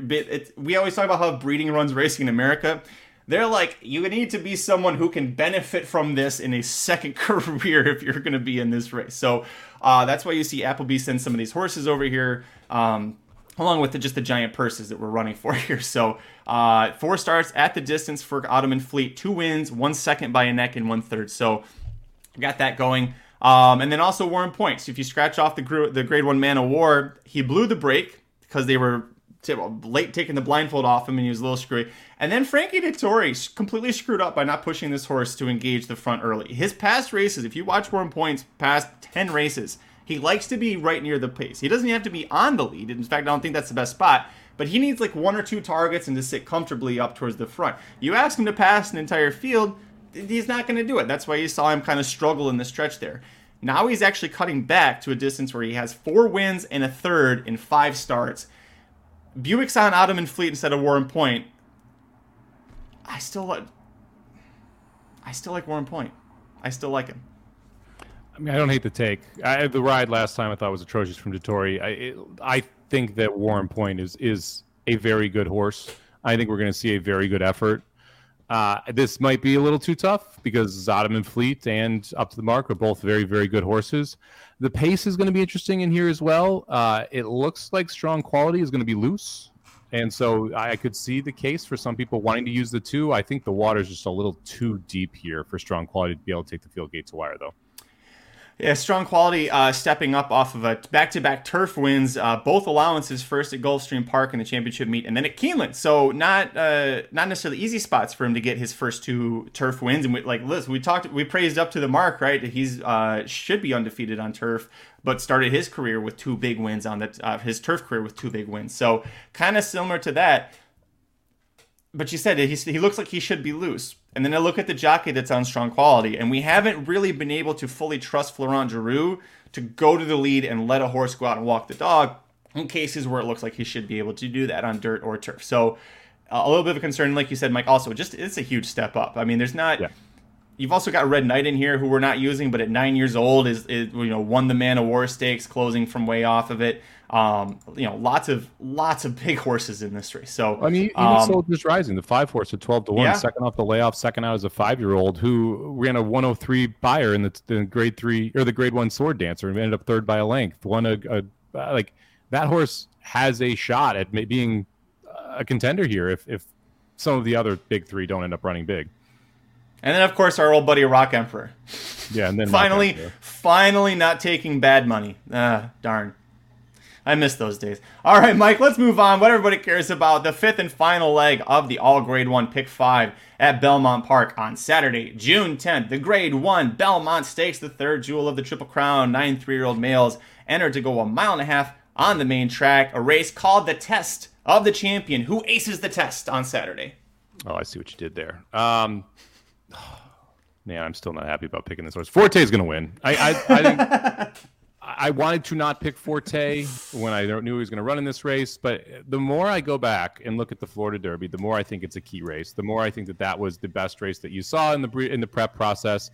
we always talk about how breeding runs racing in America. They're like, you need to be someone who can benefit from this in a second career if you're going to be in this race. So uh, that's why you see Appleby send some of these horses over here, um, along with the, just the giant purses that we're running for here. So uh, four starts at the distance for Ottoman Fleet, two wins, one second by a neck, and one third. So got that going. Um, and then also Warrenpoint. So if you scratch off the, the grade one Man o' War, he blew the break because they were late taking the blindfold off him and he was a little screwy. And then Frankie Dettori completely screwed up by not pushing this horse to engage the front early. His past races, if you watch Warren Point's past 10 races, he likes to be right near the pace. He doesn't have to be on the lead. In fact, I don't think that's the best spot. But he needs like one or two targets and to sit comfortably up towards the front. You ask him to pass an entire field, he's not going to do it. That's why you saw him kind of struggle in the stretch there. Now he's actually cutting back to a distance where he has four wins and a third in five starts. Buick's on Ottoman Fleet instead of Warren Point. I still like. I still like Warren Point. I still like him. I mean, I don't hate the take. I, the ride last time I thought was atrocious from Dettori. I, I think that Warren Point is is a very good horse. I think we're going to see a very good effort. Uh, this might be a little too tough because Ottoman Fleet and Up to the Mark are both very, very good horses. The pace is going to be interesting in here as well. Uh, it looks like strong quality is going to be loose. And so I could see the case for some people wanting to use the two. I think the water is just a little too deep here for strong quality to be able to take the field gate to wire, though. Yeah, strong quality uh, stepping up off of a back-to-back turf wins, uh, both allowances first at Gulfstream Park in the championship meet, and then at Keeneland. So not uh, not necessarily easy spots for him to get his first two turf wins. And we, like Liz, we talked, we praised up to the mark, right? He's uh, should be undefeated on turf, but started his career with two big wins on uh, his turf career with two big wins. So kind of similar to that. But you said he he looks like he should be loose. And then I look at the jockey that's on strong quality, and we haven't really been able to fully trust Florent Geroux to go to the lead and let a horse go out and walk the dog in cases where it looks like he should be able to do that on dirt or turf. So a little bit of a concern, like you said, Mike. Also, just it's a huge step up. I mean, there's not. Yeah. You've also got Red Knight in here, who we're not using, but at nine years old is, is you know won the Man o' War Stakes, closing from way off of it. Um, you know, lots of lots of big horses in this race. So I mean, even um, Soldiers Rising, the five horse at twelve to one, yeah. second off the layoff, second out as a five year old who ran a one hundred three Beyer in the, the, grade three or the grade one sword dancer and ended up third by a length. Won a, a like that horse has a shot at being a contender here if if some of the other big three don't end up running big. And then, of course, our old buddy Rockemperor. Yeah, and then finally, finally, not taking bad money. Ah, darn. I miss those days. All right, Mike, let's move on. What everybody cares about the fifth and final leg of the All Grade 1 Pick 5 at Belmont Park on Saturday, June 10th. The Grade 1 Belmont Stakes, the third jewel of the Triple Crown. Nine three year old males entered to go a mile and a half on the main track. A race called the Test of the Champion. Who aces the test on Saturday? Oh, I see what you did there. Um, man, I'm still not happy about picking this horse. Forte is going to win. I, I, I think. I wanted to not pick Forte when I knew he was going to run in this race, but the more I go back and look at the Florida Derby, the more I think it's a key race. The more I think that that was the best race that you saw in the in the prep process.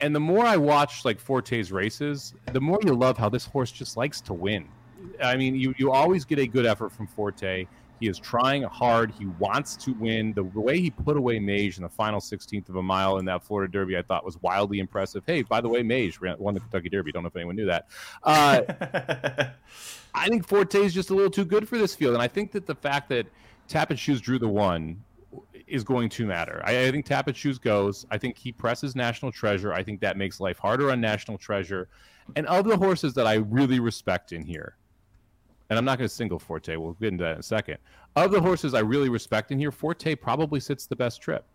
And the more I watch like Forte's races, the more you love how this horse just likes to win. I mean, you you always get a good effort from Forte. He is trying hard. He wants to win. The, way he put away Mage in the final 16th of a mile in that Florida Derby, I thought was wildly impressive. Hey, by the way, Mage won the Kentucky Derby. Don't know if anyone knew that. Uh, I think Forte is just a little too good for this field, and I think that the fact that Tapit Shoes drew the one is going to matter. I, I think Tapit Shoes goes. I think he presses National Treasure. I think that makes life harder on National Treasure. And of the horses that I really respect in here, and I'm not going to single Forte. We'll get into that in a second. Of the horses I really respect in here, Forte probably sits the best trip.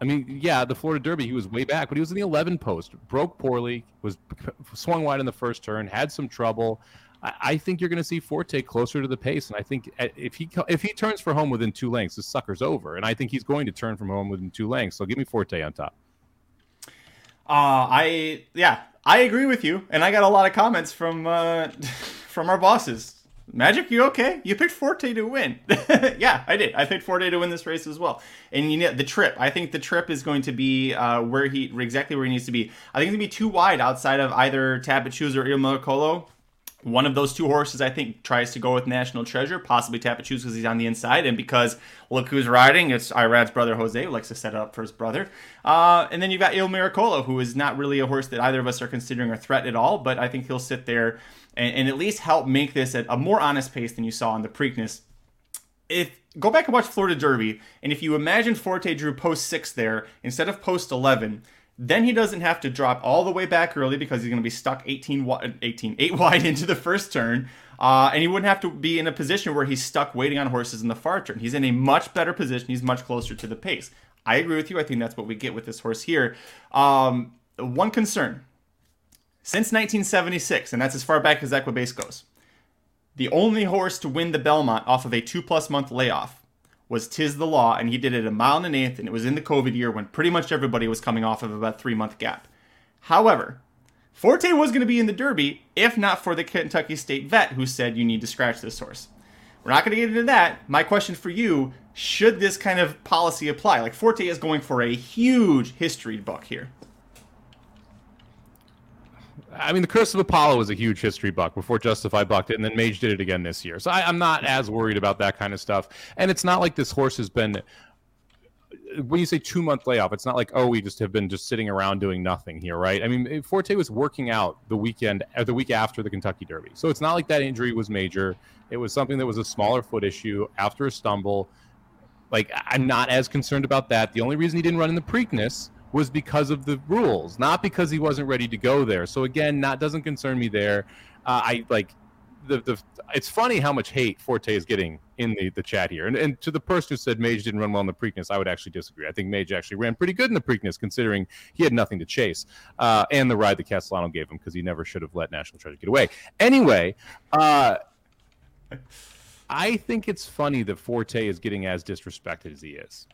I mean, yeah, the Florida Derby, he was way back, but he was in the 11 post, broke poorly, was swung wide in the first turn, had some trouble. I, I think you're going to see Forte closer to the pace, and I think uh, if he if he turns for home within two lengths, the sucker's over, and I think he's going to turn from home within two lengths. So give me Forte on top. Uh, I yeah, I agree with you, and I got a lot of comments from uh, from our bosses Magic, you okay? You picked Forte to win. yeah, I did. I picked Forte to win this race as well. And you know the trip. I think the trip is going to be uh, where he exactly where he needs to be. I think it's gonna be too wide outside of either Tapit Shoes or Il Miracolo. One of those two horses, I think, tries to go with National Treasure, possibly Tapit Shoes because he's on the inside, and because look who's riding. It's Irad's brother Jose, who likes to set it up for his brother. Uh, and then you've got Il Miracolo, who is not really a horse that either of us are considering a threat at all, but I think he'll sit there and, and at least help make this at a more honest pace than you saw in the Preakness. If go back and watch Florida Derby, and if you imagine Forte drew post six there instead of post eleven, Then he doesn't have to drop all the way back early because he's going to be stuck 18, 18 8 wide into the first turn. Uh, and he wouldn't have to be in a position where he's stuck waiting on horses in the far turn. He's in a much better position. He's much closer to the pace. I agree with you. I think that's what we get with this horse here. Um, one concern since 1976, and that's as far back as Equibase goes, the only horse to win the Belmont off of a two plus month layoff was Tiz the Law, and he did it a mile and an eighth, and it was in the COVID year when pretty much everybody was coming off of about three month gap. However, Forte was going to be in the Derby if not for the Kentucky State vet who said you need to scratch this horse. We're not going to get into that. My question for you should this kind of policy apply? Like Forte is going for a huge history book here. I mean, the Curse of Apollo was a huge history buck before Justify bucked it, and then Mage did it again this year. So I, am not as worried about that kind of stuff. And it's not like this horse has been. When you say two month layoff, it's not like oh we just have been just sitting around doing nothing here, right? I mean, Forte was working out the weekend, or uh, the week after the Kentucky Derby, so it's not like that injury was major. It was something that was a smaller foot issue after a stumble. Like I'm not as concerned about that. The only reason he didn't run in the Preakness was because of the rules, not because he wasn't ready to go there. So again, that doesn't concern me there. Uh, I like the, the it's funny how much hate Forte is getting in the, the chat here. And, and to the person who said Mage didn't run well in the Preakness, I would actually disagree. I think Mage actually ran pretty good in the Preakness considering he had nothing to chase. Uh, and the ride that Castellano gave him because he never should have let National Treasure get away. Anyway, uh, I think it's funny that Forte is getting as disrespected as he is.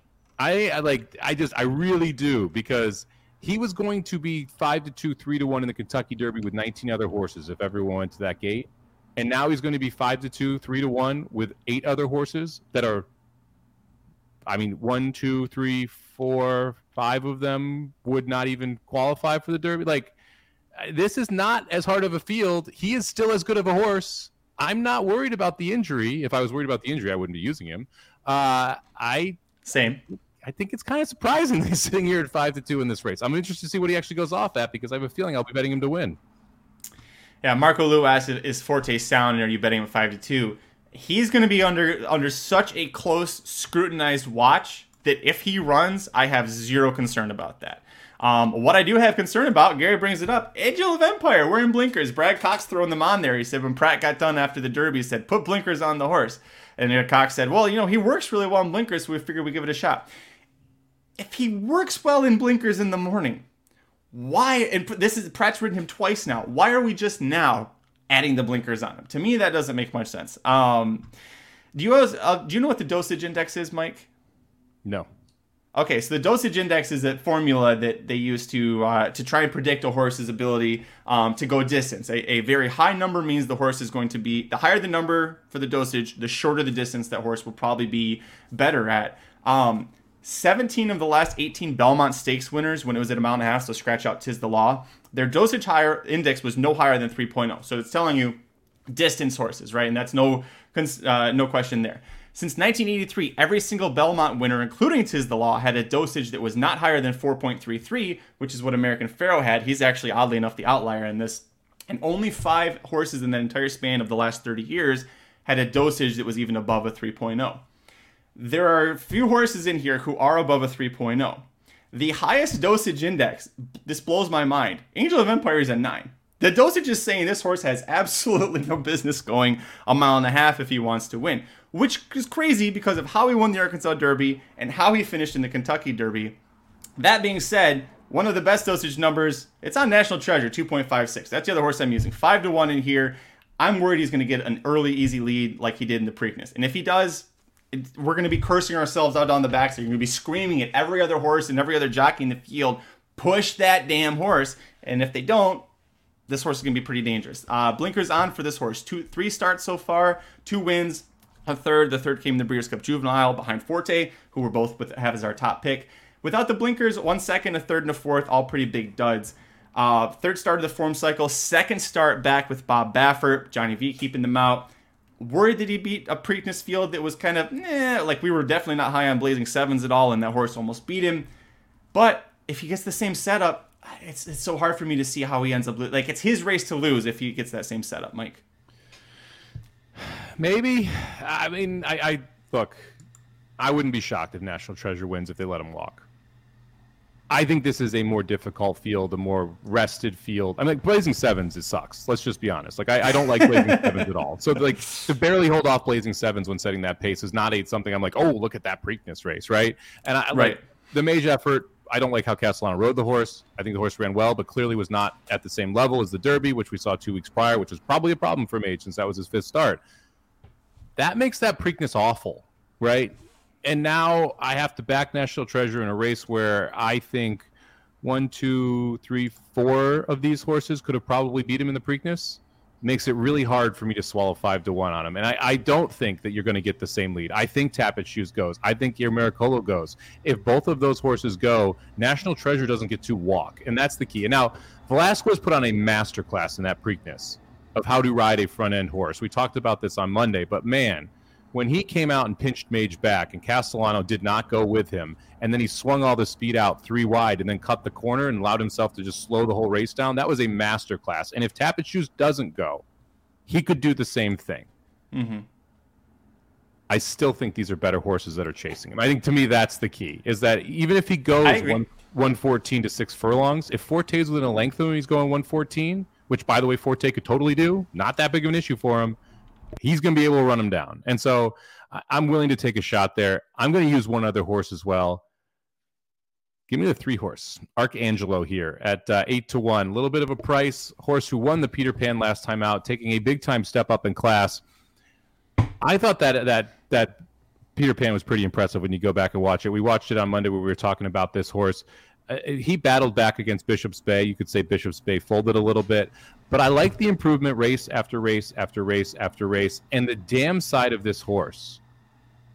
I, I like I just I really do because he was going to be five to two, three to one in the Kentucky Derby with 19 other horses if everyone went to that gate, and now he's going to be five to two, three to one with eight other horses that are. I mean, one, two, three, four, five of them would not even qualify for the Derby. Like, this is not as hard of a field. He is still as good of a horse. I'm not worried about the injury. If I was worried about the injury, I wouldn't be using him. Uh, I same. I think it's kind of surprising he's sitting here at five to two in this race. I'm interested to see what he actually goes off at because I have a feeling I'll be betting him to win. Yeah, Marco Lou asked, "Is Forte sound? And are you betting him five to two? He's going to be under under such a close, scrutinized watch that if he runs, I have zero concern about that. Um, what I do have concern about, Gary brings it up, Angel of Empire wearing blinkers. Brad Cox throwing them on there. He said when Prat got done after the Derby, he said put blinkers on the horse. And Cox said, well, you know, he works really well in blinkers, so we figured we'd give it a shot if he works well in blinkers in the morning, why? And this is Prat's ridden him twice now. Why are we just now adding the blinkers on him? To me, that doesn't make much sense. Um, do you uh, do you know what the dosage index is, Mike? No. Okay, so the dosage index is a formula that they use to uh, to try and predict a horse's ability um, to go distance. A, a, very high number means the horse is going to be the higher the number for the dosage, the shorter the distance that horse will probably be better at. Um, 17 of the last 18 Belmont Stakes winners, when it was at a mile and a half, so scratch out Tiz the Law, their dosage higher index was no higher than 3.0. So it's telling you distance horses, right? And that's no uh, no question there. Since 1983, every single Belmont winner, including Tiz the Law, had a dosage that was not higher than 4.33, which is what American Pharoah had. He's actually, oddly enough, the outlier in this. And only five horses in that entire span of the last 30 years had a dosage that was even above a 3.0 there are a few horses in here who are above a 3.0. The highest dosage index, this blows my mind. Angel of Empire is a 9. The dosage is saying this horse has absolutely no business going a mile and a half if he wants to win, which is crazy because of how he won the Arkansas Derby and how he finished in the Kentucky Derby. That being said, one of the best dosage numbers, it's on National Treasure, 2.56. That's the other horse I'm using. 5 to 1 in here. I'm worried he's going to get an early, easy lead like he did in the Preakness. And if he does, we're going to be cursing ourselves out on the backside. You're going to be screaming at every other horse and every other jockey in the field, push that damn horse. And if they don't, this horse is going to be pretty dangerous. Uh, blinkers on for this horse. Two, three starts so far, two wins, a third. The third came in the Breeders' Cup Juvenile behind Forte, who we're both with have as our top pick. Without the blinkers, one second, a third, and a fourth, all pretty big duds. Uh, third start of the form cycle, second start back with Bob Baffert, Johnny V keeping them out worried that he beat a Preakness field that was kind of eh, like we were definitely not high on Blazing Sevens at all, and that horse almost beat him. But if he gets the same setup, it's it's so hard for me to see how he ends up like it's his race to lose if he gets that same setup, Mike. Maybe. I mean, I, I look. I wouldn't be shocked if National Treasure wins if they let him walk. I think this is a more difficult field, a more rested field. I mean, like Blazing Sevens, it sucks. Let's just be honest. Like, I, I don't like Blazing Sevens at all. So, like, to barely hold off Blazing Sevens when setting that pace is not a, something I'm like, oh, look at that Preakness race, right? And I right. like the Mage effort. I don't like how Castellano rode the horse. I think the horse ran well, but clearly was not at the same level as the Derby, which we saw two weeks prior, which was probably a problem for Mage since that was his fifth start. That makes that Preakness awful, right? And now I have to back National Treasure in a race where I think one, two, three, four of these horses could have probably beat him in the Preakness makes it really hard for me to swallow five to one on him. And I, I don't think that you're going to get the same lead. I think Tapit Shoes goes. I think your Miracolo goes. If both of those horses go, National Treasure doesn't get to walk, and that's the key. And now Velazquez put on a masterclass in that Preakness of how to ride a front end horse. We talked about this on Monday, but man, when he came out and pinched Mage back and Castellano did not go with him, and then he swung all the speed out three wide and then cut the corner and allowed himself to just slow the whole race down, that was a master class. And if Tapit Shoes doesn't go, he could do the same thing. Mm-hmm. I still think these are better horses that are chasing him. I think to me that's the key is that even if he goes one, 114 to six furlongs, if Forte's within a length of him, he's going 114, which by the way Forte could totally do, not that big of an issue for him he's going to be able to run him down. And so I'm willing to take a shot there. I'm going to use one other horse as well. Give me the three horse, Arcangelo here at uh, eight to one. A little bit of a price horse who won the Peter Pan last time out, taking a big time step up in class. I thought that that that Peter Pan was pretty impressive when you go back and watch it. We watched it on Monday where we were talking about this horse. Uh, he battled back against Bishop's Bay. You could say Bishop's Bay folded a little bit, but I like the improvement race after race after race after race. And the dam side of this horse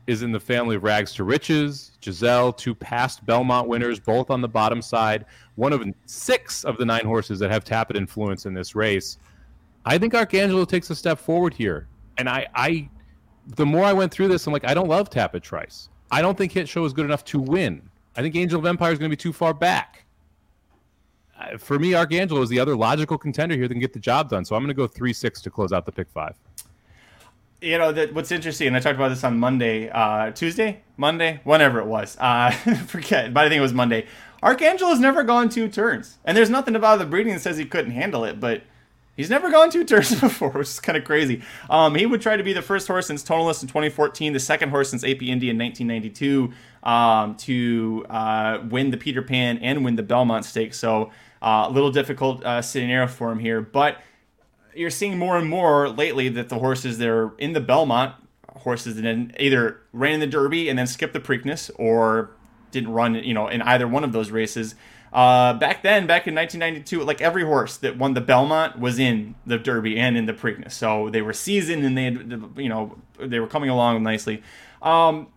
is in the family of Rags to Riches, Jazil, two past Belmont winners, both on the bottom side. One of six of the nine horses that have Tapit influence in this race. I think Arcangelo takes a step forward here. And I, I the more I went through this, I'm like, I don't love Tapit Trice. I don't think Hit Show is good enough to win. I think Angel of Empire is going to be too far back. For me, Arcangelo is the other logical contender here that can get the job done. So I'm going to go three six to close out the pick five. You know that what's interesting, and I talked about this on Monday, uh, Tuesday, Monday, whenever it was. Uh, forget, but I think it was Monday. Arcangelo's never gone two turns, and there's nothing about the breeding that says he couldn't handle it, but He's never gone two turns before, which is kind of crazy. Um, he would try to be the first horse since Tonalist in 2014, the second horse since AP Indy in 1992 um, to uh, win the Peter Pan and win the Belmont Stakes. So a little difficult uh, scenario for him here, but you're seeing more and more lately that the horses that are in the Belmont horses that then either ran in the Derby and then skipped the Preakness or didn't run, you know, in either one of those races uh, back then, back in 1992, like every horse that won the Belmont was in the Derby and in the Preakness. So they were seasoned and they had, you know, they were coming along nicely. Um,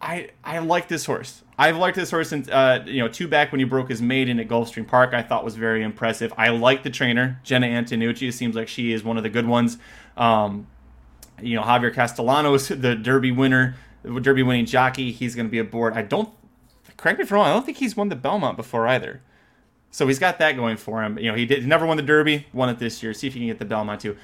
I I like this horse. I've liked this horse since uh, you know two back when he broke his maiden at Gulfstream Park. I thought was very impressive. I like the trainer Jena Antonucci. It seems like she is one of the good ones. Um, you know Javier Castellano, the Derby winner, the Derby winning jockey. He's going to be aboard. I don't correct me if I'm wrong. I don't think he's won the Belmont before either. So he's got that going for him. You know, he did he never won the Derby, won it this year. See if he can get the Belmont too.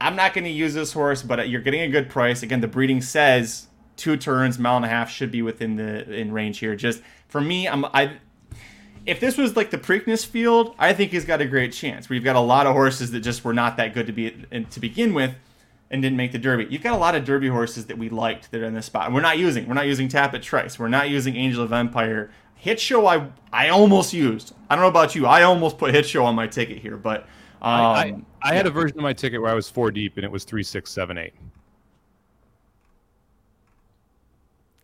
I'm not going to use this horse, but you're getting a good price. Again, the breeding says two turns, mile and a half should be within the in range here. Just for me, I'm I. If this was like the Preakness field, I think he's got a great chance. We've got a lot of horses that just were not that good to be to begin with and didn't make the Derby. You've got a lot of Derby horses that we liked that are in this spot. we're not using. We're not using Tapit Trice. We're not using Angel of Empire. Hit Show, I I almost used. I don't know about you. I almost put Hit Show on my ticket here, but um, I, I, I yeah. had a version of my ticket where I was four deep and it was three, six, seven, eight.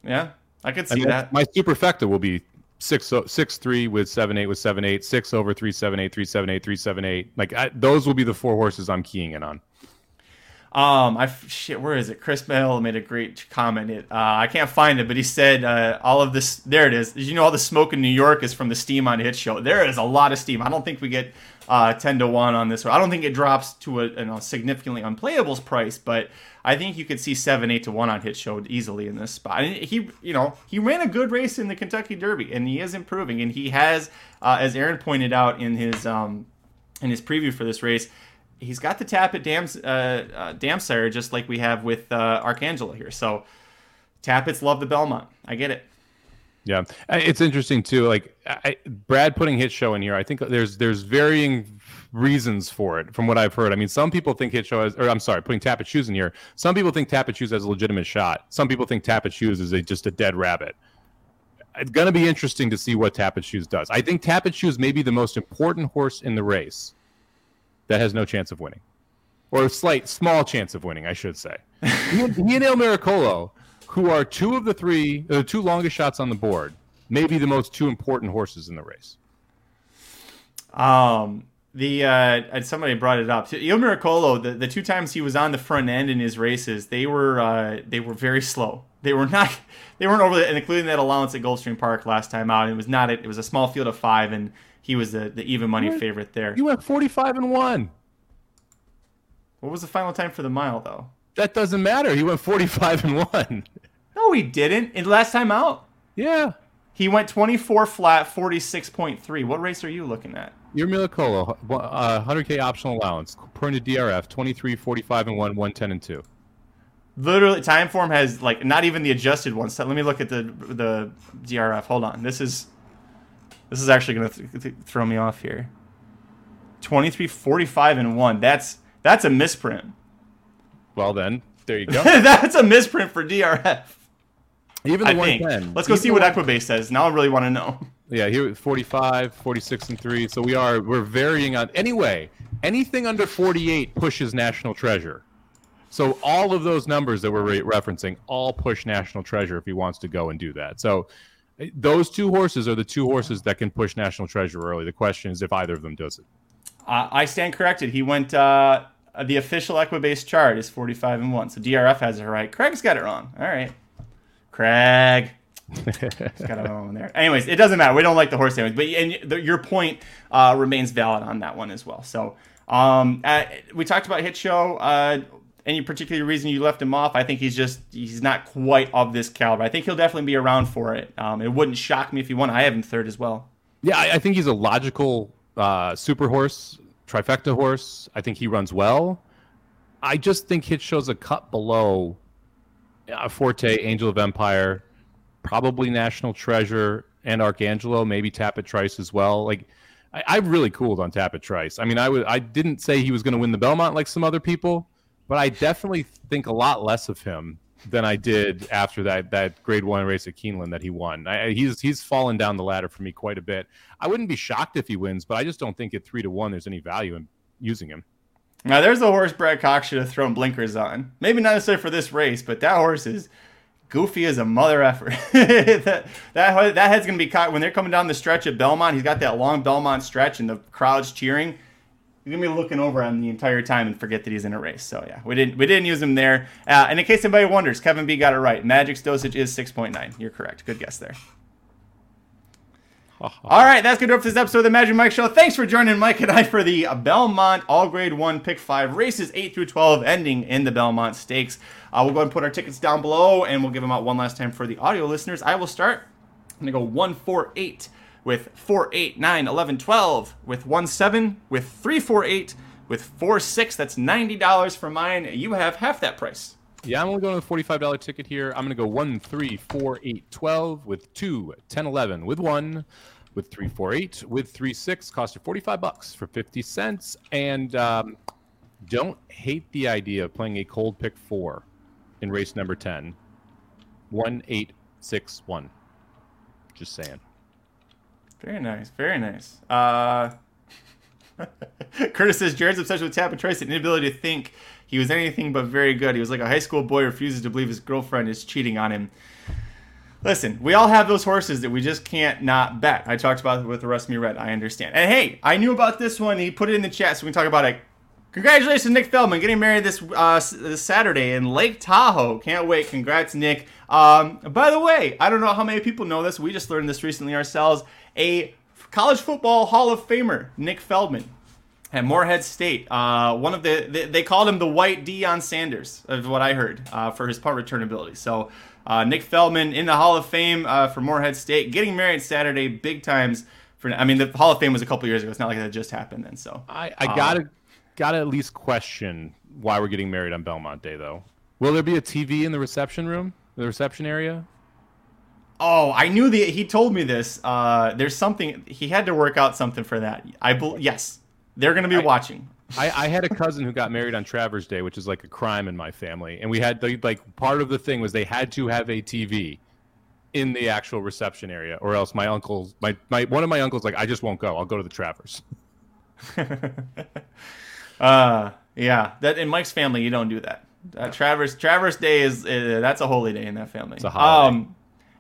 Yeah, I could see mean, that. My superfecta will be six six three with seven eight with seven eight six over three seven eight three seven eight three seven eight. Like I, those will be the four horses I'm keying in on. Um, I shit, where is it? Chris Bell made a great comment. It, uh, I can't find it, but he said uh, all of this. There it is. You know all the smoke in New York is from the steam on Hit Show? There is a lot of steam. I don't think we get uh, ten to one on this. I don't think it drops to a, significantly unplayable price, but I think you could see seven, eight to one on Hit Show easily in this spot. And he, you know, he ran a good race in the Kentucky Derby, and he is improving. And he has, uh, as Aaron pointed out in his um, in his preview for this race he's got the Tapit Dam uh, uh, Damsire just like we have with uh, Arcangelo here. So Tapits love the Belmont. I get it. Yeah, uh, it's interesting too. Like I, Brad putting hit show in here, I think there's there's varying reasons for it from what I've heard. I mean, some people think hit show has, or I'm sorry, putting Tapit Shoes in here. Some people think Tapit Shoes has a legitimate shot. Some people think Tapit Shoes is a, just a dead rabbit. It's going to be interesting to see what Tapit Shoes does. I think Tapit Shoes may be the most important horse in the race that has no chance of winning, or a slight small chance of winning, I should say. he, he and Il Miracolo who are two of the three, the uh, two longest shots on the board, maybe the most two important horses in the race. Um, the uh, somebody brought it up. Il Miracolo, the, the two times he was on the front end in his races, they were uh, they were very slow. They were not they weren't over the, including that allowance at Gulfstream Park last time out. It was not it was a small field of five, and he was the, the even money favorite there. You went forty five and one. What was the final time for the mile though? That doesn't matter. He went 45 and 1. No, he didn't. In last time out. Yeah. He went 24 flat, 46.3. What race are you looking at? Your Miracolo, uh, 100K optional allowance, according to DRF, 23, 45 and 1, 110 and 2. Literally, Timeform has like not even the adjusted one. So let me look at the the DRF. Hold on. This is this is actually going to th- th- throw me off here. 23, 45 and 1. That's that's a misprint. Well, then there you go. That's a misprint for DRF. Even the 110. Let's go see what Equibase says. Now I really want to know. Yeah, here 45, 46 and 3. So we are we're varying on anyway, anything under 48 pushes National Treasure. So all of those numbers that we're re- referencing all push National Treasure if he wants to go and do that. So eh, those two horses are the two horses that can push National Treasure early. The question is if either of them does it. Uh, I stand corrected. He went uh, uh, the official Equibase chart is 45 and 1. So DRF has it right. Craig's got it wrong. All right. Craig. got it wrong there. Anyways, it doesn't matter. We don't like the horse sandwich. But and the, your point uh, remains valid on that one as well. So um, uh, we talked about Hit Show. Uh, any particular reason you left him off? I think he's just he's not quite of this caliber. I think he'll definitely be around for it. Um, it wouldn't shock me if he won. I have him third as well. Yeah, I, I think he's a logical uh, super horse trifecta horse. I think he runs well. I just think Hit shows a cut below uh, Forte, Angel of Empire, probably National Treasure, and Arcangelo, maybe Tapit Trice as well. Like I, I really cooled on Tapit Trice. I mean, I would I didn't say he was going to win the Belmont like some other people, but I definitely think a lot less of him than I did after that that Grade One race at Keeneland that he won. I, he's he's fallen down the ladder for me quite a bit. I wouldn't be shocked if he wins, but I just don't think at three to one there's any value in using him. Now there's the horse Brad Cox should have thrown blinkers on. Maybe not necessarily for this race, but that horse is goofy as a mother effort. that, that that head's gonna be caught when they're coming down the stretch at Belmont. He's got that long Belmont stretch and the crowd's cheering He's gonna be looking over on the entire time and forget that he's in a race. So yeah, we didn't we didn't use him there. Uh, and in case anybody wonders, Kevin B got it right. Magic's dosage is six point nine. You're correct. Good guess there. All right, that's gonna do it for this episode of the Magic Mike Show. Thanks for joining Mike and I for the Belmont All Grade One Pick Five races, eight through twelve, ending in the Belmont Stakes. Uh, we'll go ahead and put our tickets down below, and we'll give them out one last time for the audio listeners. I will start. I'm gonna go one, four, eight with 4, 8, 9, 11, 12, with 1, 7, with 3, 4, 8, with 4, 6. That's $90 for mine. You have half that price. Yeah, I'm only going with a $45 ticket here. I'm going to go 1, 3, 4, 8, 12, with 2, 10, 11, with 1, with 348 with 3, 6. Cost you 45 bucks for 50 cents. And um, don't hate the idea of playing a cold pick 4 in race number 10. 1, 8, 6, 1. Just saying. Very nice. Very nice. Uh, Curtis says Jared's obsession with Tapit Trice and inability to think he was anything but very good. He was like a high school boy refuses to believe his girlfriend is cheating on him. Listen, we all have those horses that we just can't not bet. I talked about it with the me red. I understand. And hey, I knew about this one. He put it in the chat, so we can talk about it. Congratulations, Nick Feldman, getting married this uh, this Saturday in Lake Tahoe. Can't wait. Congrats, Nick. Um, by the way, I don't know how many people know this. We just learned this recently ourselves a college football Hall of Famer, Nick Feldman, at Morehead State. Uh, one of the they, they, called him the white Deion Sanders, of what I heard, uh, for his punt return ability. So uh, Nick Feldman in the Hall of Fame uh, for Morehead State, getting married Saturday, big times. For I mean, the Hall of Fame was a couple years ago. It's not like that just happened then. So I, I gotta gotta at least question why we're getting married on Belmont Day, though. Will there be a TV in the reception room, the reception area? Oh, I knew the. He told me this. Uh, there's something he had to work out something for that. I bel yes, they're gonna be I- watching. I, I had a cousin who got married on Travers Day, which is like a crime in my family, and we had the, like part of the thing was they had to have a TV in the actual reception area, or else my uncle's my, my one of my uncles like I just won't go. I'll go to the Travers. Uh, yeah. That in Mike's family, you don't do that. Uh, Travers Travers Day is uh, that's a holy day in that family. It's a holiday. Um,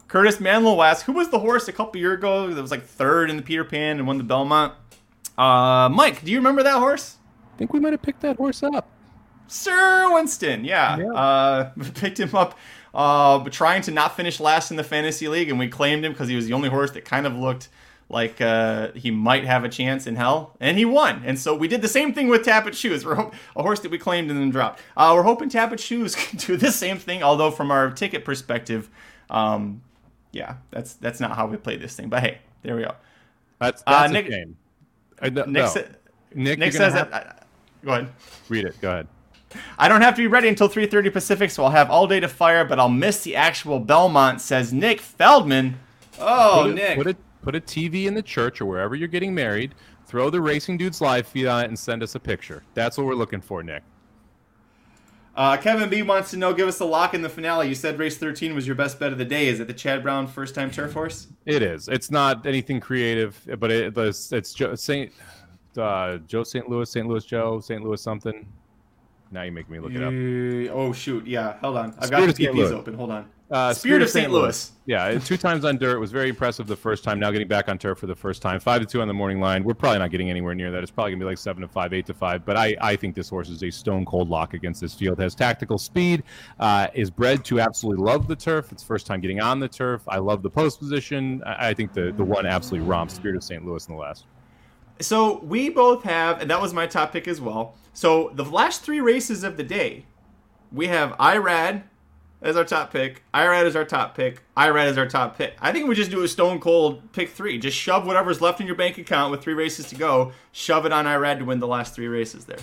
Curtis Manlow asked, who was the horse a couple year ago that was like third in the Peter Pan and won the Belmont? Uh, Mike, do you remember that horse? I think we might have picked that horse up. Sir Winston, yeah. Yeah. Uh, picked him up uh, trying to not finish last in the fantasy league, and we claimed him because he was the only horse that kind of looked like uh, he might have a chance in hell, and he won. And so we did the same thing with Tapit Shoes. We're ho- a horse that we claimed and then dropped. Uh, we're hoping Tapit Shoes can do the same thing, although from our ticket perspective, um, yeah, that's that's not how we play this thing. But hey, there we go. That's Uh, that's a Nick- shame. Uh, no, Nick, no. sa- Nick, Nick you're says have- that. uh, go ahead. Read it. Go ahead. I don't have to be ready until 3:30 Pacific, so I'll have all day to fire, but I'll miss the actual Belmont. Says Nick Feldman. Oh, put a, Nick. Put a put a TV in the church or wherever you're getting married. Throw the Racing Dudes live feed on it and send us a picture. That's what we're looking for, Nick. Uh, Kevin B wants to know, give us a lock in the finale. You said race 13 was your best bet of the day. Is it the Chad Brown first time turf horse? It is. It's not anything creative, but it, it's it's Joe, Saint uh, Joe St. Louis, St. Louis Joe, St. Louis something. Now you make me look it up. Uh, oh shoot, yeah. Hold on, I've Spirit got the. PPs open. Hold on. Uh, Spirit of St. Louis. Yeah, two times on dirt was very impressive the first time. Now getting back on turf for the first time, five to two on the morning line. We're probably not getting anywhere near that. It's probably gonna be like seven to five, eight to five. But I, I think this horse is a stone cold lock against this field. Has tactical speed, uh, is bred to absolutely love the turf. It's first time getting on the turf. I love the post position. I, I think the the one absolutely romps Spirit of St. Louis in the last. So we both have, and that was my top pick as well. So the last three races of the day, we have IRAD as our top pick, IRAD is our top pick, IRAD is our top pick. I think we just do a stone cold pick three. Just shove whatever's left in your bank account with three races to go, shove it on IRAD to win the last three races there.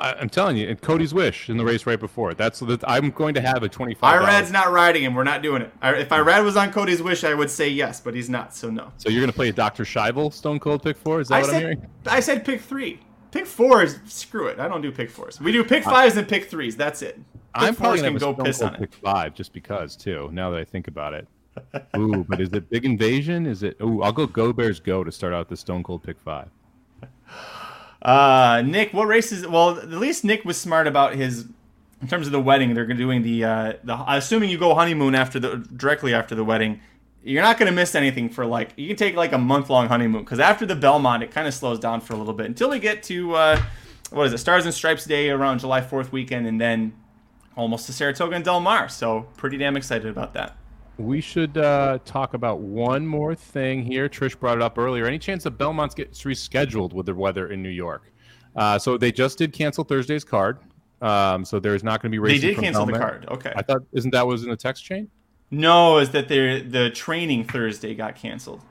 I, I'm telling you, Cody's wish in the race right before. That's that I'm going to have a twenty five. IRAD's not riding him. We're not doing it. I- If IRAD was on Cody's wish, I would say yes, but he's not, so no. So you're going to play a Dr. Schivel Stone Cold pick four? Is that I what I'm hearing? I said pick three. Pick four is screw it. I don't do pick fours. We do pick fives and pick threes. That's it. Pick I'm probably going to can have a go piss on it. pick five just because too. Now that I think about it. Ooh, but is it Big Invasion? Is it? Ooh, I'll go Go Bears Go to start out the Stone Cold pick five. Uh, Nick, what races? Well, at least Nick was smart about his. In terms of the wedding, they're doing the uh, the. Assuming you go honeymoon after the directly after the wedding, you're not going to miss anything for like you can take like a month long honeymoon because after the Belmont, it kind of slows down for a little bit until we get to uh, what is it, Stars and Stripes Day around July Fourth weekend, and then almost to Saratoga and Del Mar. So pretty damn excited about that. We should uh, talk about one more thing here. Trish brought it up earlier. Any chance that Belmont's gets rescheduled with the weather in New York? Uh, so they just did cancel Thursday's card. Um, so there's not going to be racing. They did cancel the card. Okay. I thought isn't that was in the text chain? No, is that their the training Thursday got canceled.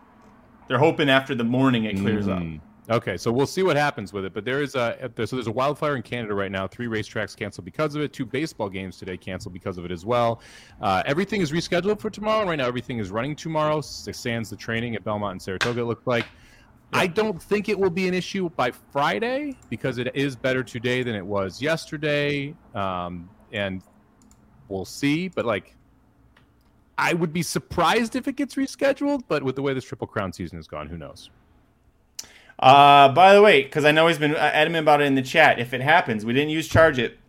They're hoping after the morning it clears up. Okay, so we'll see what happens with it. But there is a so there's a wildfire in Canada right now. Three racetracks canceled because of it. Two baseball games today canceled because of it as well. Uh, everything is rescheduled for tomorrow. Right now, everything is running tomorrow. Sans the training at Belmont and Saratoga. It looked like. I don't think it will be an issue by Friday because it is better today than it was yesterday, um, and we'll see. But like, I would be surprised if it gets rescheduled. But with the way this Triple Crown season has gone, who knows? Uh, by the way, because I know he's been uh, adamant about it in the chat. If it happens, we didn't use Charge It.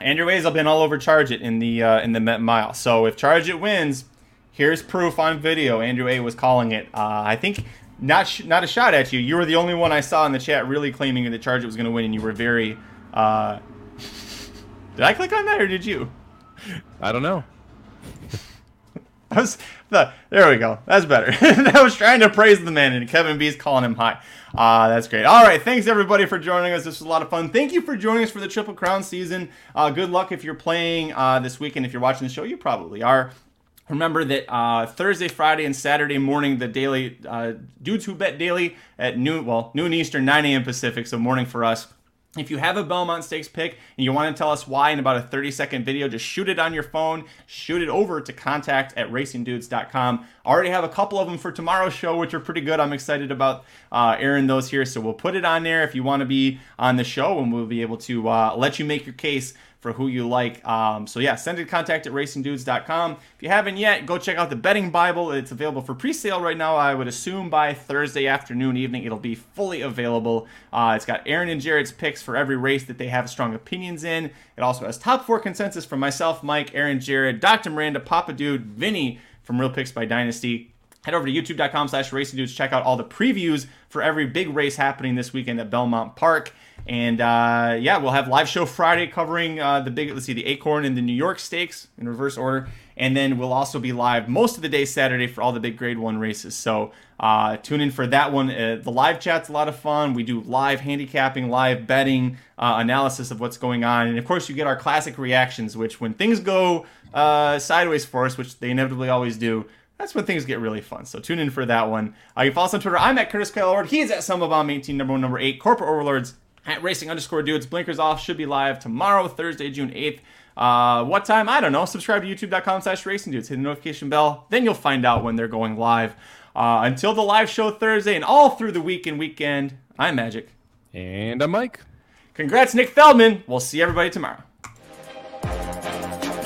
Andrew A's been all over Charge It in the uh, in the Met Mile. So if Charge It wins, here's proof on video. Andrew A was calling it. Uh, I think not sh- not a shot at you. You were the only one I saw in the chat really claiming that Charge It was going to win, and you were very. Uh... did I click on that or did you? I don't know. I was the, there we go. That's better. I was trying to praise the man, and Kevin B's calling him high. Uh, that's great. All right, thanks everybody for joining us. This was a lot of fun. Thank you for joining us for the Triple Crown season. Uh, good luck if you're playing uh, this weekend. If you're watching the show, you probably are. Remember that uh, Thursday, Friday, and Saturday morning, the daily uh, dudes who bet daily at noon, well noon Eastern, 9 a.m. Pacific, so morning for us. If you have a Belmont Stakes pick and you want to tell us why in about a 30 second video, just shoot it on your phone, shoot it over to contact at racingdudes.com. I already have a couple of them for tomorrow's show, which are pretty good. I'm excited about uh, airing those here. So we'll put it on there if you want to be on the show and we'll be able to uh, let you make your case for who you like. Um, so yeah, send it contact at racingdudes.com. If you haven't yet, go check out the betting Bible. It's available for pre-sale right now. I would assume by Thursday afternoon, evening, it'll be fully available. Uh, it's got Aaron and Jared's picks for every race that they have strong opinions in. It also has top four consensus from myself, Mike, Aaron, Jared, Dr. Miranda, Papa Dude, Vinny from Real Picks by Dynasty. Head over to youtube.com slash racing dudes. Check out all the previews for every big race happening this weekend at Belmont Park. And uh, yeah, we'll have live show Friday covering uh, the big, let's see, the Acorn and the New York Stakes in reverse order. And then we'll also be live most of the day Saturday for all the big grade one races. So uh, tune in for that one. Uh, the live chat's a lot of fun. We do live handicapping, live betting, uh, analysis of what's going on. And of course, you get our classic reactions, which when things go uh, sideways for us, which they inevitably always do, that's when things get really fun. So tune in for that one. You can follow us on Twitter. I'm at Curtis Kyle He is at Bomb 18, number one, number eight. Corporate Overlords at racing underscore dudes. Blinkers off should be live tomorrow, Thursday, June 8th. Uh, what time? I don't know. Subscribe to youtube.com slash racing dudes. Hit the notification bell. Then you'll find out when they're going live. Uh, until the live show Thursday and all through the week and weekend, I'm Magic. And I'm Mike. Congrats, Nick Feldman. We'll see everybody tomorrow.